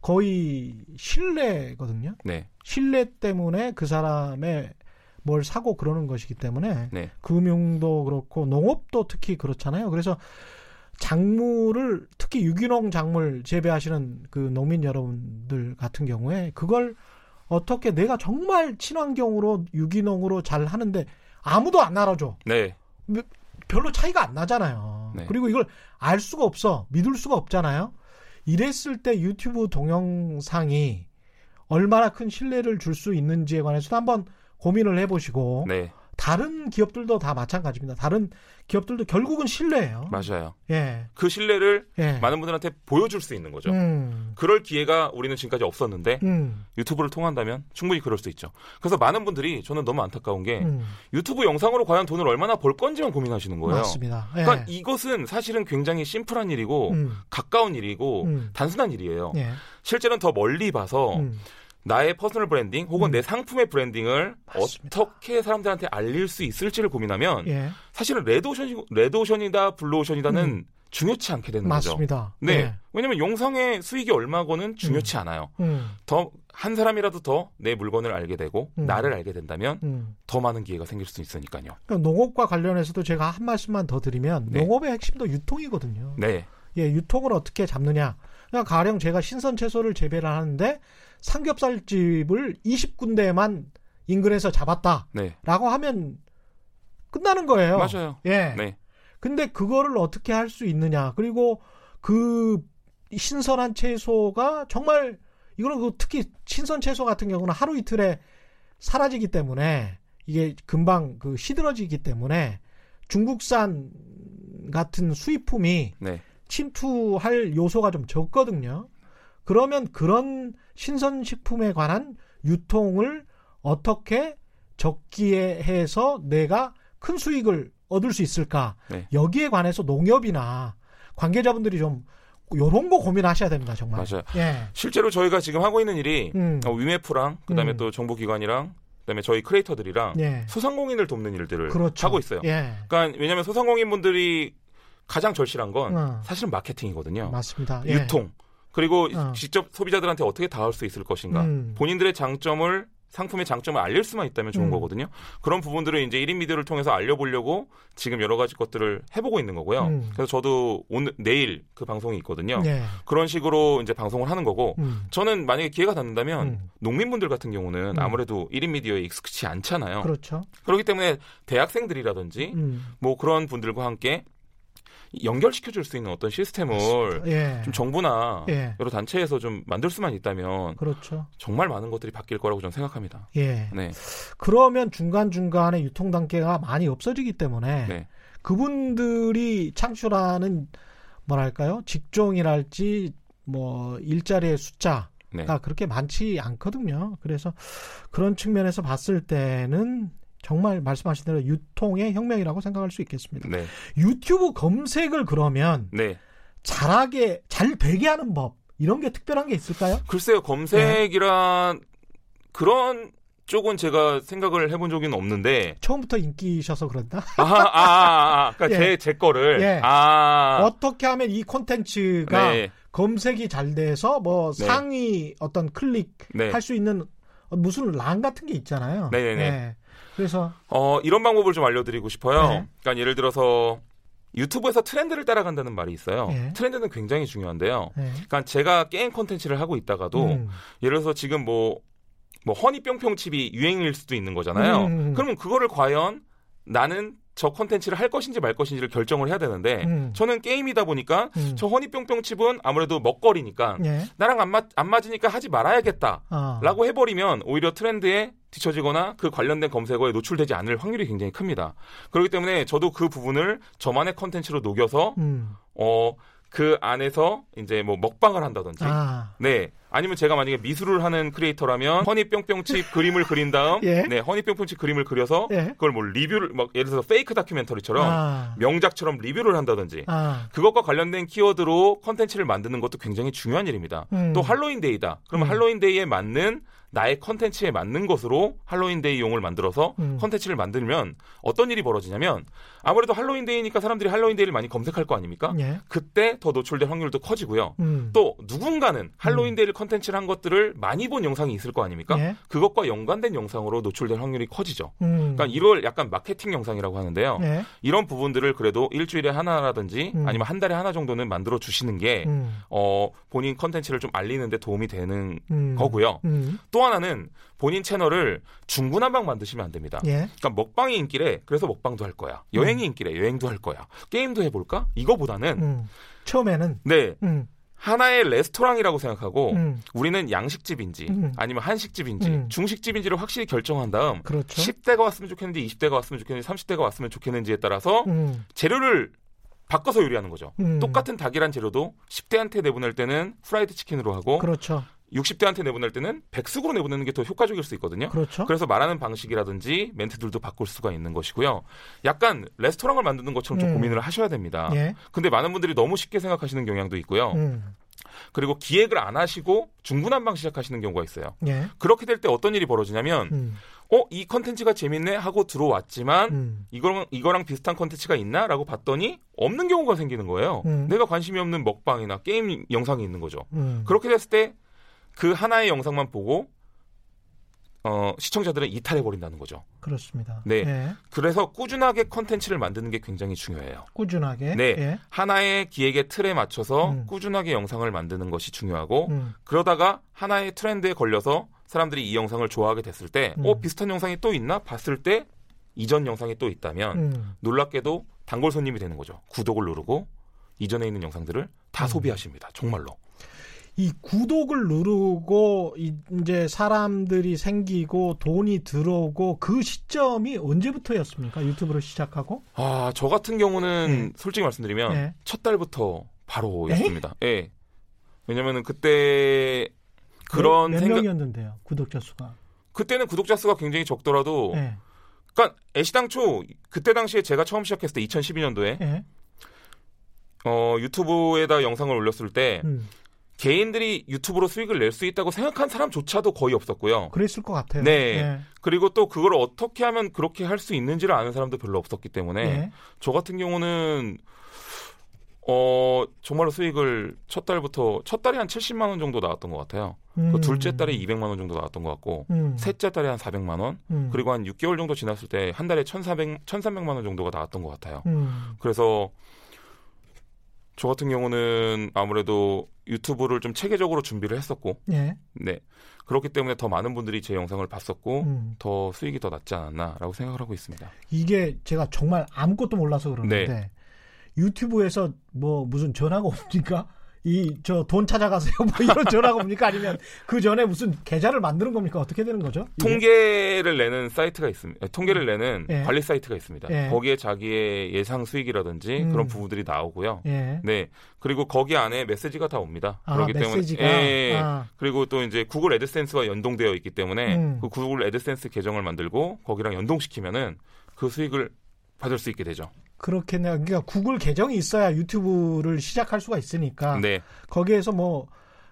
거의 신뢰거든요. 네, 신뢰 때문에 그 사람의 뭘 사고 그러는 것이기 때문에 네, 금융도 그렇고 농업도 특히 그렇잖아요. 그래서 작물을 특히 유기농 작물 재배하시는 그 농민 여러분들 같은 경우에 그걸 어떻게 내가 정말 친환경으로 유기농으로 잘 하는데 아무도 안 알아줘. 네, 별로 차이가 안 나잖아요. 네. 그리고 이걸 알 수가 없어. 믿을 수가 없잖아요. 이랬을 때 유튜브 동영상이 얼마나 큰 신뢰를 줄 수 있는지에 관해서도 한번 고민을 해보시고 네, 다른 기업들도 다 마찬가지입니다. 다른 기업들도 결국은 신뢰예요. 맞아요. 예, 그 신뢰를 예. 많은 분들한테 보여줄 수 있는 거죠. 음, 그럴 기회가 우리는 지금까지 없었는데 음, 유튜브를 통한다면 충분히 그럴 수 있죠. 그래서 많은 분들이 저는 너무 안타까운 게 음, 유튜브 영상으로 과연 돈을 얼마나 벌 건지만 고민하시는 거예요. 맞습니다. 예. 그러니까 이것은 사실은 굉장히 심플한 일이고 음, 가까운 일이고 음. 단순한 일이에요. 예, 실제는 더 멀리 봐서 음, 나의 personal branding 혹은 음. 내 상품의 branding을 맞습니다. 어떻게 사람들한테 알릴 수 있을지를 고민하면 예, 사실은 레드오션 레드오션이다 블루오션이다는 중요치 않게 되는 거죠. 음. 맞습니다. 네. 예. 왜냐면 영상의 수익이 얼마고는 중요치 않아요. 음, 더한 사람이라도 더 내 물건을 알게 되고 음. 나를 알게 된다면 음. 더 많은 기회가 생길 수 있으니까요. 그러니까 농업과 관련해서도 제가 한 말씀만 더 드리면 네. 농업의 핵심도 유통이거든요. 네. 예, 유통을 어떻게 잡느냐. 그러니까 가령 제가 신선 채소를 재배를 하는데 삼겹살집을 20군데만 인근에서 잡았다라고 네. 하면 끝나는 거예요. 맞아요. 예. 네. 근데 그거를 어떻게 할 수 있느냐. 그리고 그 신선한 채소가 정말 이거는 그 특히 신선 채소 같은 경우는 하루 이틀에 사라지기 때문에 이게 금방 그 시들어지기 때문에 중국산 같은 수입품이 네. 침투할 요소가 좀 적거든요. 그러면 그런 신선식품에 관한 유통을 어떻게 적기에 해서 내가 큰 수익을 얻을 수 있을까? 네. 여기에 관해서 농협이나 관계자분들이 좀 요런 거 고민하셔야 됩니다, 정말. 맞아요. 예. 실제로 저희가 지금 하고 있는 일이 음. 어, 위메프랑 그다음에 음. 또 정보기관이랑 그다음에 저희 크리에이터들이랑 예. 소상공인을 돕는 일들을 그렇죠. 하고 있어요. 예. 그러니까 왜냐하면 소상공인분들이 가장 절실한 건 어. 사실은 마케팅이거든요. 맞습니다. 예. 유통 그리고 어. 직접 소비자들한테 어떻게 닿을 수 있을 것인가. 음. 본인들의 장점을 상품의 장점을 알릴 수만 있다면 좋은 음. 거거든요. 그런 부분들을 이제 1인 미디어를 통해서 알려보려고 지금 여러 가지 것들을 해보고 있는 거고요. 음. 그래서 저도 오늘 내일 그 방송이 있거든요. 예. 그런 식으로 이제 방송을 하는 거고 음. 저는 만약에 기회가 닿는다면 음. 농민분들 같은 경우는 음. 아무래도 1인 미디어에 익숙치 않잖아요. 그렇죠. 그렇기 때문에 대학생들이라든지 음. 뭐 그런 분들과 함께 연결시켜 줄 수 있는 어떤 시스템을 예. 좀 정부나 예. 여러 단체에서 좀 만들 수만 있다면 그렇죠. 정말 많은 것들이 바뀔 거라고 저는 생각합니다. 예. 네. 그러면 중간 중간에 유통 단계가 많이 없어지기 때문에 네. 그분들이 창출하는 뭐랄까요 직종이랄지 뭐 일자리의 숫자가 네. 그렇게 많지 않거든요. 그래서 그런 측면에서 봤을 때는 정말 말씀하신 대로 유통의 혁명이라고 생각할 수 있겠습니다. 네. 유튜브 검색을 그러면 네. 잘하게 잘 되게 하는 법 이런 게 특별한 게 있을까요? 글쎄요 검색이란 네. 그런 쪽은 제가 생각을 해본 적은 없는데 처음부터 인기셔서 그런다. 아, 아, 아, 아. 그러니까 예. 제, 제 거를 예. 아 어떻게 하면 이 콘텐츠가 네. 검색이 잘 돼서 뭐 네. 상위 어떤 클릭 네. 할수 있는 무슨 란 같은 게 있잖아요. 네네네. 네. 그래서 어 이런 방법을 좀 알려드리고 싶어요. 네. 그러니까 예를 들어서 유튜브에서 트렌드를 따라간다는 말이 있어요. 네. 트렌드는 굉장히 중요한데요. 네. 그러니까 제가 게임 콘텐츠를 하고 있다가도 음. 예를 들어서 지금 뭐 허니 뿅뿅칩이 유행일 수도 있는 거잖아요. 음. 그러면 그거를 과연 나는 저 콘텐츠를 할 것인지 말 것인지를 결정을 해야 되는데 음. 저는 게임이다 보니까 음. 저 허니뿅뿅 칩은 아무래도 먹거리니까 예. 나랑 안, 맞, 안 맞으니까 하지 말아야겠다 아. 라고 해버리면 오히려 트렌드에 뒤처지거나 그 관련된 검색어에 노출되지 않을 확률이 굉장히 큽니다. 그렇기 때문에 저도 그 부분을 저만의 콘텐츠로 녹여서 음. 어, 그 안에서 이제 뭐 먹방을 한다든지 아. 네 아니면 제가 만약에 미술을 하는 creator라면 허니 뿅뿅칩 그림을 그린 다음 예? 네 허니 뿅뿅칩 그림을 그려서 예? 그걸 뭐 리뷰를 막 예를 들어서 fake 다큐멘터리처럼 아. 명작처럼 리뷰를 한다든지 아. 그것과 관련된 키워드로 컨텐츠를 만드는 것도 굉장히 중요한 일입니다. 음. 또 할로윈데이다. 그러면 음. 할로윈데이에 맞는 나의 컨텐츠에 맞는 것으로 할로윈데이용을 만들어서 음. 컨텐츠를 만들면 어떤 일이 벌어지냐면 아무래도 할로윈데이니까 사람들이 할로윈데이를 많이 검색할 거 아닙니까? 예. 그때 더 노출될 확률도 커지고요. 음. 또 누군가는 할로윈데이를 컨텐츠를 한 것들을 많이 본 영상이 있을 거 아닙니까? 예. 그것과 연관된 영상으로 노출될 확률이 커지죠. 음. 그러니까 이걸 약간 마케팅 영상이라고 하는데요. 예. 이런 부분들을 그래도 일주일에 하나라든지 음. 아니면 한 달에 하나 정도는 만들어 주시는 게 음. 어, 본인 컨텐츠를 좀 알리는데 도움이 되는 음. 거고요. 또 하나는 본인 채널을 중구난방 만드시면 안 됩니다. 예. 그러니까 먹방이 인기래. 그래서 먹방도 할 거야. 여행이 음. 인기래. 여행도 할 거야. 게임도 해볼까? 이거보다는 음. 처음에는 네. 음. 하나의 레스토랑이라고 생각하고 음. 우리는 양식집인지 음. 아니면 한식집인지 음. 중식집인지를 확실히 결정한 다음 그렇죠. 10대가 왔으면 좋겠는지 20대가 왔으면 좋겠는지 30대가 왔으면 좋겠는지에 따라서 음. 재료를 바꿔서 요리하는 거죠. 음. 똑같은 닭이란 재료도 10대한테 내보낼 때는 프라이드 치킨으로 하고 그렇죠. 60대한테 내보낼 때는 백숙으로 내보내는 게 더 효과적일 수 있거든요. 그렇죠. 그래서 말하는 방식이라든지 멘트들도 바꿀 수가 있는 것이고요. 약간 레스토랑을 만드는 것처럼 좀 음. 고민을 하셔야 됩니다. 예. 근데 많은 분들이 너무 쉽게 생각하시는 경향도 있고요. 음. 그리고 기획을 안 하시고 중구난방 시작하시는 경우가 있어요. 예. 그렇게 될 때 어떤 일이 벌어지냐면 음. 어, 이 컨텐츠가 재밌네 하고 들어왔지만 음. 이거랑 이거랑 비슷한 컨텐츠가 있나라고 봤더니 없는 경우가 생기는 거예요. 음. 내가 관심이 없는 먹방이나 게임 영상이 있는 거죠. 음. 그렇게 됐을 때 그 하나의 영상만 보고 어, 시청자들은 이탈해 버린다는 거죠. 그렇습니다. 네. 예. 그래서 꾸준하게 컨텐츠를 만드는 게 굉장히 중요해요. 꾸준하게. 네. 예. 하나의 기획의 틀에 맞춰서 음. 꾸준하게 영상을 만드는 것이 중요하고 음. 그러다가 하나의 트렌드에 걸려서 사람들이 이 영상을 좋아하게 됐을 때, 음. 어 비슷한 영상이 또 있나 봤을 때 이전 영상이 또 있다면 음. 놀랍게도 단골 손님이 되는 거죠. 구독을 누르고 이전에 있는 영상들을 다 음. 소비하십니다. 정말로. 이 구독을 누르고 이제 사람들이 생기고 돈이 들어오고 그 시점이 언제부터였습니까? 유튜브를 시작하고? 아, 저 같은 경우는 네. 솔직히 말씀드리면 네. 첫 달부터 바로였습니다. 예. 네. 왜냐면은 그때 그런 몇, 몇 생각... 명이었는데요, 구독자 수가? 그때는 구독자 수가 굉장히 적더라도 네. 그러니까 애시당초 그때 당시에 제가 처음 시작했을 때 2012년도에 네. 어, 유튜브에다 영상을 올렸을 때 음. 개인들이 유튜브로 수익을 낼 수 있다고 생각한 사람조차도 거의 없었고요. 그랬을 것 같아요. 네. 네. 그리고 또 그걸 어떻게 하면 그렇게 할 수 있는지를 아는 사람도 별로 없었기 때문에 네. 저 같은 경우는 어 정말로 수익을 첫 달부터 첫 달에 한 70만 원 정도 나왔던 것 같아요. 음. 그 둘째 달에 200만 원 정도 나왔던 것 같고 음. 셋째 달에 한 400만 원 음. 그리고 한 6개월 정도 지났을 때 한 달에 1,400 1,300만 원 정도가 나왔던 것 같아요. 음. 그래서 저 같은 경우는 아무래도 유튜브를 좀 체계적으로 준비를 했었고, 예. 네 그렇기 때문에 더 많은 분들이 제 영상을 봤었고 음. 더 수익이 더 낫지 않았나라고 생각을 하고 있습니다. 이게 제가 정말 아무것도 몰라서 그러는데 네. 유튜브에서 뭐 무슨 전화가 옵니까? 이 저 돈 찾아가세요 뭐 이런 전화가 옵니까 아니면 그 전에 무슨 계좌를 만드는 겁니까 어떻게 되는 거죠? 이게? 통계를 내는 사이트가 있습니다. 통계를 내는 예. 관리 사이트가 있습니다. 예. 거기에 자기의 예상 수익이라든지 음. 그런 부분들이 나오고요. 예. 네 그리고 거기 안에 메시지가 다 옵니다. 아, 그렇기 메시지가? 때문에 예, 예. 아. 그리고 또 이제 구글 애드센스와 연동되어 있기 때문에 음. 그 구글 애드센스 계정을 만들고 거기랑 연동시키면은 그 수익을 받을 수 있게 되죠. 그렇겠네요. 그러니까 구글 계정이 있어야 유튜브를 시작할 수가 있으니까 네, 거기에서 뭐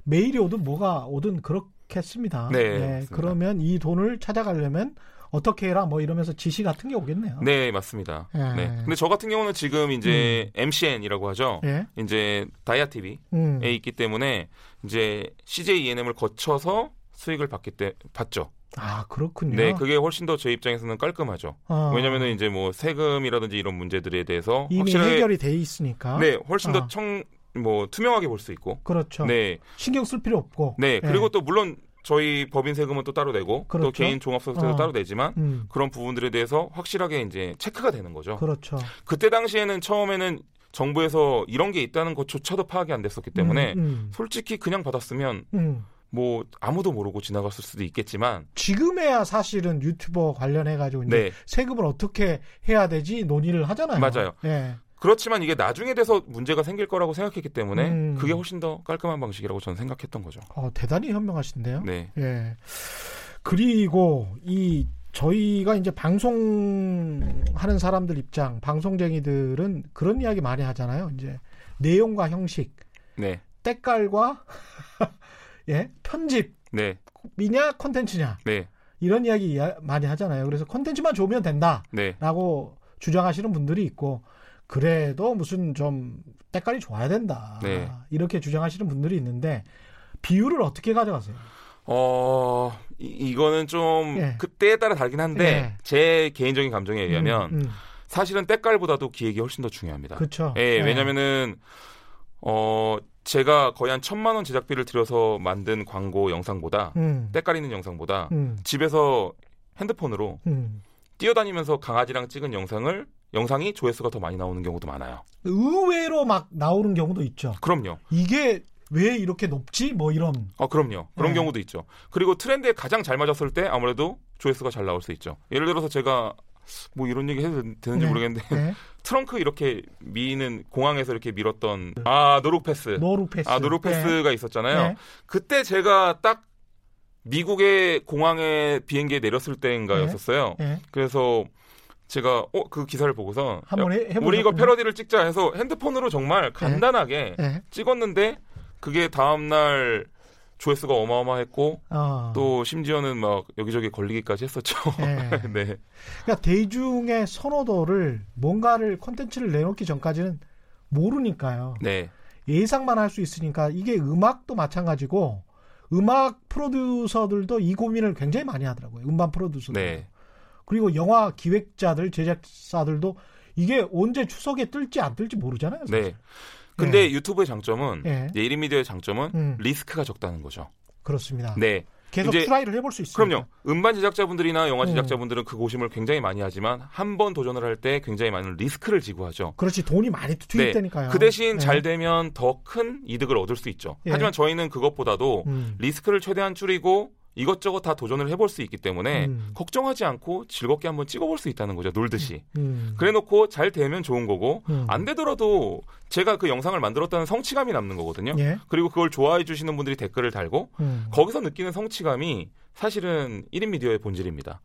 메일이 오든 뭐가 오든 그렇겠습니다. 네, 맞습니다. 그러면 이 돈을 찾아가려면 어떻게 해라 뭐 이러면서 지시 같은 게 오겠네요. 네 맞습니다. 예. 네. 근데 저 같은 경우는 지금 이제 MCN이라고 하죠. 예. 이제 다이아 TV에 음. 있기 때문에 이제 CJ ENM을 거쳐서 수익을 받기 때 받죠. 아 그렇군요. 네, 그게 훨씬 더 제 입장에서는 깔끔하죠. 어. 왜냐면은 이제 뭐 세금이라든지 이런 문제들에 대해서 이미 확실하게 해결이 돼 있으니까. 네, 훨씬 어. 더청뭐 투명하게 볼 수 있고. 그렇죠. 네. 신경 쓸 필요 없고. 네, 예. 그리고 또 물론 저희 법인 세금은 또 따로 내고 그렇죠. 또 개인 종합소득세도 어. 따로 내지만 음, 그런 부분들에 대해서 확실하게 이제 체크가 되는 거죠. 그렇죠. 그때 당시에는 처음에는 정부에서 이런 게 있다는 것조차도 파악이 안 됐었기 때문에 음, 음, 솔직히 그냥 받았으면 음. 뭐 아무도 모르고 지나갔을 수도 있겠지만 지금에야 사실은 유튜버 관련해 가지고 이제 네 세금을 어떻게 해야 되지 논의를 하잖아요. 맞아요. 예. 그렇지만 이게 나중에 돼서 문제가 생길 거라고 생각했기 때문에 음. 그게 훨씬 더 깔끔한 방식이라고 저는 생각했던 거죠. 어, 대단히 현명하신데요. 네, 예. 그리고 이 저희가 이제 방송하는 사람들 입장, 방송쟁이들은 그런 이야기 많이 하잖아요. 이제 내용과 형식, 네, 때깔과 예, 편집이냐 네, 콘텐츠냐 네, 이런 이야기 이야- 많이 하잖아요. 그래서 콘텐츠만 좋으면 된다라고 네, 주장하시는 분들이 있고 그래도 무슨 좀 때깔이 좋아야 된다. 네. 이렇게 주장하시는 분들이 있는데 비율을 어떻게 가져가세요? 어 이, 이거는 좀 예. 그때에 따라 다르긴 한데 예. 제 개인적인 감정에 의하면 음, 음. 사실은 때깔보다도 기획이 훨씬 더 중요합니다. 그렇죠. 예, 왜냐면은 어 제가 거의 한 천만 원 제작비를 들여서 만든 광고 영상보다 음, 때깔 있는 영상보다 음, 집에서 핸드폰으로 음. 뛰어다니면서 강아지랑 찍은 영상을 영상이 조회수가 더 많이 나오는 경우도 많아요. 의외로 막 나오는 경우도 있죠. 그럼요. 이게 왜 이렇게 높지? 뭐 이런. 어, 그럼요. 그런 네. 경우도 있죠. 그리고 트렌드에 가장 잘 맞았을 때 아무래도 조회수가 잘 나올 수 있죠. 예를 들어서 제가 뭐 이런 얘기 해도 되는지 네. 모르겠는데 네. 트렁크 이렇게 미는 공항에서 이렇게 밀었던 아 노룩 패스 노루패스. 아 노룩 패스가 있었잖아요. 네. 그때 제가 딱 미국의 공항에 비행기에 내렸을 때인가였었어요. 네. 그래서 제가 어 그 기사를 보고서 한번 해. 우리 이거 패러디를 찍자 해서 핸드폰으로 정말 간단하게 네. 찍었는데 그게 다음 날 조회수가 어마어마했고 어. 또 심지어는 막 여기저기 걸리기까지 했었죠. 네. 네. 그러니까 대중의 선호도를 뭔가를 콘텐츠를 내놓기 전까지는 모르니까요. 네. 예상만 할 수 있으니까 이게 음악도 마찬가지고 음악 프로듀서들도 이 고민을 굉장히 많이 하더라고요. 음반 프로듀서들. 네. 그리고 영화 기획자들, 제작사들도 이게 언제 추석에 뜰지 안 뜰지 모르잖아요. 사실. 네. 근데 유튜브의 장점은 네. 예, 1인 미디어의 장점은 음. 리스크가 적다는 거죠. 그렇습니다. 네. 계속 이제- try를 해볼 수 있습니다. 그럼요. 음반 제작자분들이나 영화 음. 제작자분들은 그 고심을 굉장히 많이 하지만 한 번 도전을 할 때 굉장히 많은 리스크를 지고 하죠. 그렇지 돈이 많이 투입되니까요. 그 대신 네. 잘 되면 더 큰 이득을 얻을 수 있죠. 예. 하지만 저희는 그것보다도 음. 리스크를 최대한 줄이고 이것저것 다 도전을 해볼 수 있기 때문에 음. 걱정하지 않고 즐겁게 한번 찍어볼 수 있다는 거죠. 놀듯이. 음. 그래놓고 잘 되면 좋은 거고 음. 안 되더라도 제가 그 영상을 만들었다는 성취감이 남는 거거든요. 예. 그리고 그걸 좋아해 주시는 분들이 댓글을 달고 음. 거기서 느끼는 성취감이 사실은 1인 미디어의 본질입니다.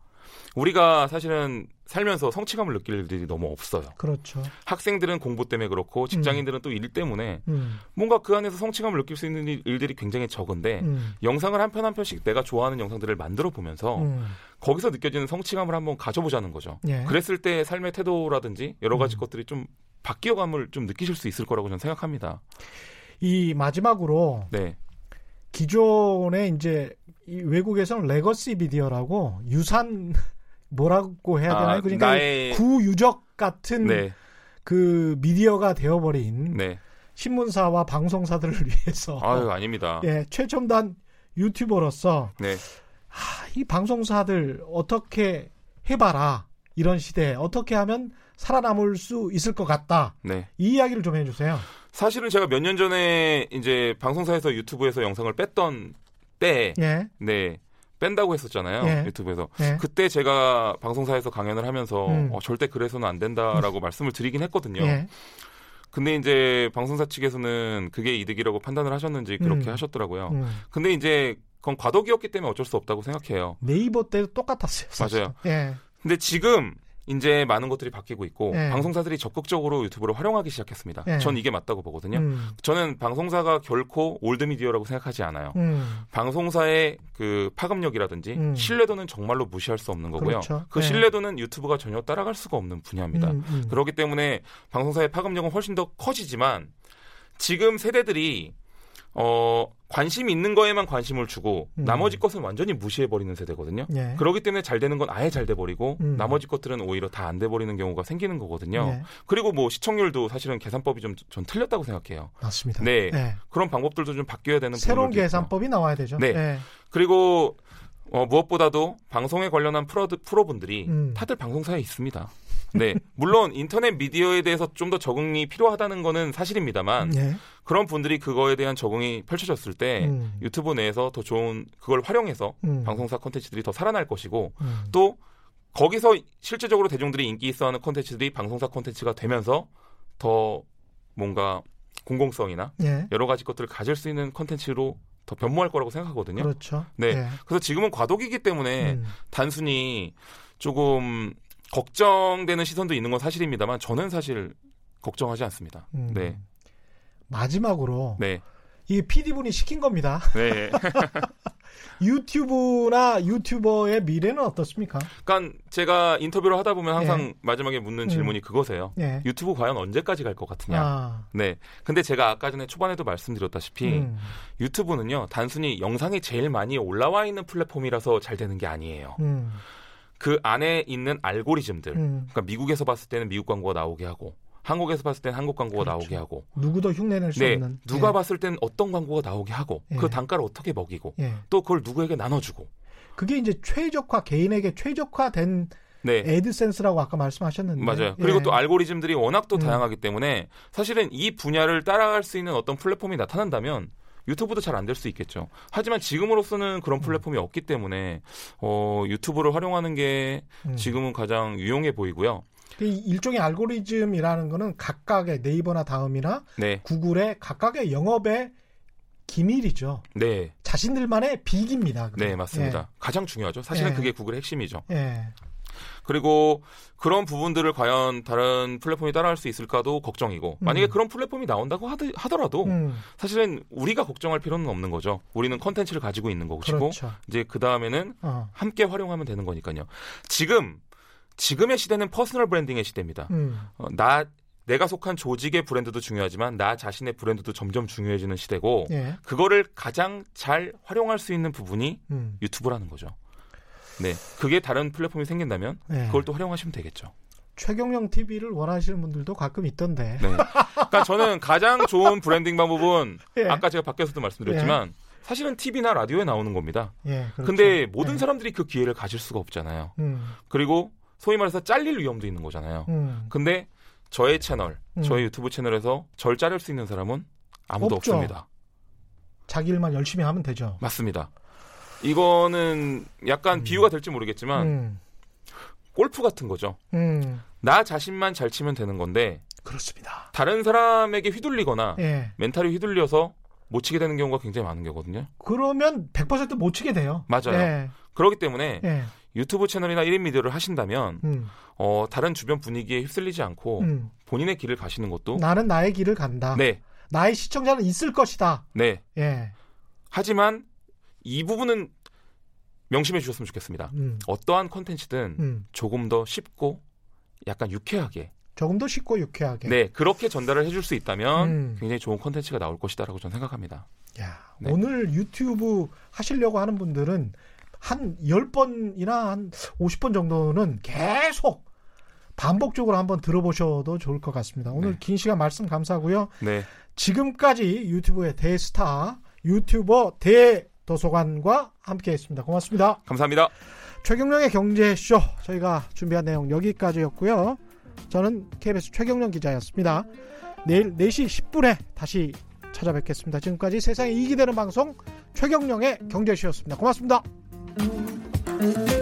우리가 사실은 살면서 성취감을 느낄 일들이 너무 없어요. 그렇죠. 학생들은 공부 때문에 그렇고 직장인들은 또일 때문에 음. 뭔가 그 안에서 성취감을 느낄 수 있는 일- 일들이 굉장히 적은데 음. 영상을 한 편 한 편씩 내가 좋아하는 영상들을 만들어 보면서 음. 거기서 느껴지는 성취감을 한번 가져보자는 거죠. 예. 그랬을 때 삶의 태도라든지 여러 가지 음. 것들이 좀 바뀌어감을 좀 느끼실 수 있을 거라고 저는 생각합니다. 이 마지막으로 네, 기존에 이제 이 외국에서는 legacy media라고 유산 뭐라고 해야 되나요? 아, 그러니까 낡은 구유적 같은 네, 그 미디어가 되어버린 네. 신문사와 방송사들을 위해서 아유 아닙니다. 예, 최첨단 유튜버로서 네, 하, 이 방송사들 어떻게 해봐라 이런 시대에 어떻게 하면 살아남을 수 있을 것 같다. 네. 이 이야기를 좀 해주세요. 사실은 제가 몇 년 전에 이제 방송사에서 유튜브에서 영상을 뺐던 때, 예. 네. 뺀다고 했었잖아요. 예. 유튜브에서. 예. 그때 제가 방송사에서 강연을 하면서 음. 어, 절대 그래서는 안 된다라고 말씀을 드리긴 했거든요. 예. 근데 이제 방송사 측에서는 그게 이득이라고 판단을 하셨는지 그렇게 음. 하셨더라고요. 음. 근데 이제 그건 과도기였기 때문에 어쩔 수 없다고 생각해요. 네이버 때도 똑같았어요. 사실. 맞아요. 예. 근데 지금 이제 많은 것들이 바뀌고 있고 예. 방송사들이 적극적으로 유튜브를 활용하기 시작했습니다. 예. 전 이게 맞다고 보거든요. 음. 저는 방송사가 결코 올드미디어라고 생각하지 않아요. 음. 방송사의 그 파급력이라든지 음. 신뢰도는 정말로 무시할 수 없는 거고요. 그렇죠. 그 네. 신뢰도는 유튜브가 전혀 따라갈 수가 없는 분야입니다. 음, 음. 그렇기 때문에 방송사의 파급력은 훨씬 더 커지지만 지금 세대들이 어 관심 있는 거에만 관심을 주고 음. 나머지 것은 완전히 무시해 버리는 세대거든요. 예. 그렇기 때문에 잘 되는 건 아예 잘 돼 버리고 음. 나머지 것들은 오히려 다 안 돼 버리는 경우가 생기는 거거든요. 예. 그리고 뭐 시청률도 사실은 계산법이 좀 전 틀렸다고 생각해요. 맞습니다. 네. 예. 그런 방법들도 좀 바뀌어야 되는 새로운 부분들도 있고요. 계산법이 나와야 되죠. 네. 예. 그리고 어, 무엇보다도 방송에 관련한 프로, 프로분들이 음. 다들 방송사에 있습니다. 네. 물론 인터넷 미디어에 대해서 좀 더 적응이 필요하다는 거는 사실입니다만 예. 그런 분들이 그거에 대한 적응이 펼쳐졌을 때 음. 유튜브 내에서 더 좋은 그걸 활용해서 음. 방송사 콘텐츠들이 더 살아날 것이고 음. 또 거기서 실제적으로 대중들이 인기 있어하는 콘텐츠들이 방송사 콘텐츠가 되면서 더 뭔가 공공성이나 예. 여러 가지 것들을 가질 수 있는 콘텐츠로 더 변모할 거라고 생각하거든요. 그렇죠. 네. 예. 그래서 지금은 과도기이기 때문에 음. 단순히 조금 걱정되는 시선도 있는 건 사실입니다만 저는 사실 걱정하지 않습니다. 음. 네. 마지막으로 네. 이 PD분이 시킨 겁니다. 네. 유튜브나 유튜버의 미래는 어떻습니까? 그러니까 제가 인터뷰를 하다 보면 항상 예. 마지막에 묻는 음. 질문이 그거세요. 예. 유튜브 과연 언제까지 갈 것 같으냐? 아. 네. 근데 제가 아까 전에 초반에도 말씀드렸다시피 음. 유튜브는요, 단순히 영상이 제일 많이 올라와 있는 플랫폼이라서 잘 되는 게 아니에요. 음. 그 안에 있는 알고리즘들. 음. 그러니까 미국에서 봤을 때는 미국 광고가 나오게 하고, 한국에서 봤을 때는 한국 광고가 그렇죠. 나오게 하고, 누구도 흉내낼 수 네. 없는. 누가 예. 봤을 땐 어떤 광고가 나오게 하고, 예. 그 단가를 어떻게 먹이고, 예. 또 그걸 누구에게 나눠주고. 그게 이제 최적화 개인에게 최적화된 네. 에드센스라고 아까 말씀하셨는데. 맞아요. 그리고 예. 또 알고리즘들이 워낙 또 음. 다양하기 때문에 사실은 이 분야를 따라갈 수 있는 어떤 플랫폼이 나타난다면 유튜브도 잘 안 될 수 있겠죠. 하지만 지금으로서는 그런 플랫폼이 없기 때문에 어, 유튜브를 활용하는 게 음. 지금은 가장 유용해 보이고요. 그 일종의 알고리즘이라는 거는 각각의 네이버나 다음이나 네, 구글의 각각의 영업의 기밀이죠. 네, 자신들만의 비기입니다. 네 맞습니다. 가장 중요하죠. 사실은 예. 그게 구글의 핵심이죠. 예. 예. 그리고 그런 부분들을 과연 다른 플랫폼이 따라할 수 있을까도 걱정이고 만약에 음. 그런 플랫폼이 나온다고 하드, 하더라도 음, 사실은 우리가 걱정할 필요는 없는 거죠. 우리는 컨텐츠를 가지고 있는 것이고 그렇죠. 이제 그 다음에는 어. 함께 활용하면 되는 거니까요. 지금 지금의 시대는 personal branding의 시대입니다. 음, 어, 나 내가 속한 조직의 브랜드도 중요하지만 나 자신의 브랜드도 점점 중요해지는 시대고 예. 그거를 가장 잘 활용할 수 있는 부분이 음, 유튜브라는 거죠. 네, 그게 다른 플랫폼이 생긴다면 예. 그걸 또 활용하시면 되겠죠. 최경영 TV를 원하시는 분들도 가끔 있던데. 네, 그러니까 저는 가장 좋은 브랜딩 방법은 예. 아까 제가 밖에서도 말씀드렸지만 사실은 TV나 라디오에 나오는 겁니다. 예, 그렇죠. 근데 모든 예. 사람들이 그 기회를 가질 수가 없잖아요. 음, 그리고 소위 말해서 잘릴 위험도 있는 거잖아요. 음, 근데 저의 채널, 음. 저의 유튜브 채널에서 절 자를 수 있는 사람은 아무도 없죠. 없습니다. 자기 일만 열심히 하면 되죠. 맞습니다. 이거는 약간 음. 비유가 될지 모르겠지만 음, 골프 같은 거죠. 음, 나 자신만 잘 치면 되는 건데 그렇습니다. 다른 사람에게 휘둘리거나 예. 멘탈이 휘둘려서 못 치게 되는 경우가 굉장히 많은 거거든요. 그러면 100%못 치게 돼요. 맞아요. 예, 그렇기 때문에 예, 유튜브 채널이나 1인 미디어를 하신다면 음, 어, 다른 주변 분위기에 휩쓸리지 않고 음. 본인의 길을 가시는 것도 나는 나의 길을 간다. 네, 나의 시청자는 있을 것이다. 네. 예, 하지만 이 부분은 명심해 주셨으면 좋겠습니다. 음, 어떠한 컨텐츠든 음. 조금 더 쉽고 약간 유쾌하게 조금 더 쉽고 유쾌하게. 네 그렇게 전달을 해줄 수 있다면 음. 굉장히 좋은 컨텐츠가 나올 것이다라고 저는 생각합니다. 야, 네. 오늘 유튜브 하시려고 하는 분들은 한 10번이나 한 50번 정도는 계속 반복적으로 한번 들어보셔도 좋을 것 같습니다. 오늘 네. 긴 시간 말씀 감사하고요. 네, 지금까지 유튜브의 대스타, 유튜버 대 도서관과 함께했습니다. 고맙습니다. 감사합니다. 최경령의 경제쇼 저희가 준비한 내용 여기까지였고요. 저는 KBS 최경령 기자였습니다. 내일 4시 10분에 다시 찾아뵙겠습니다. 지금까지 세상에 이익이 되는 방송 최경령의 경제쇼였습니다. 고맙습니다. thank you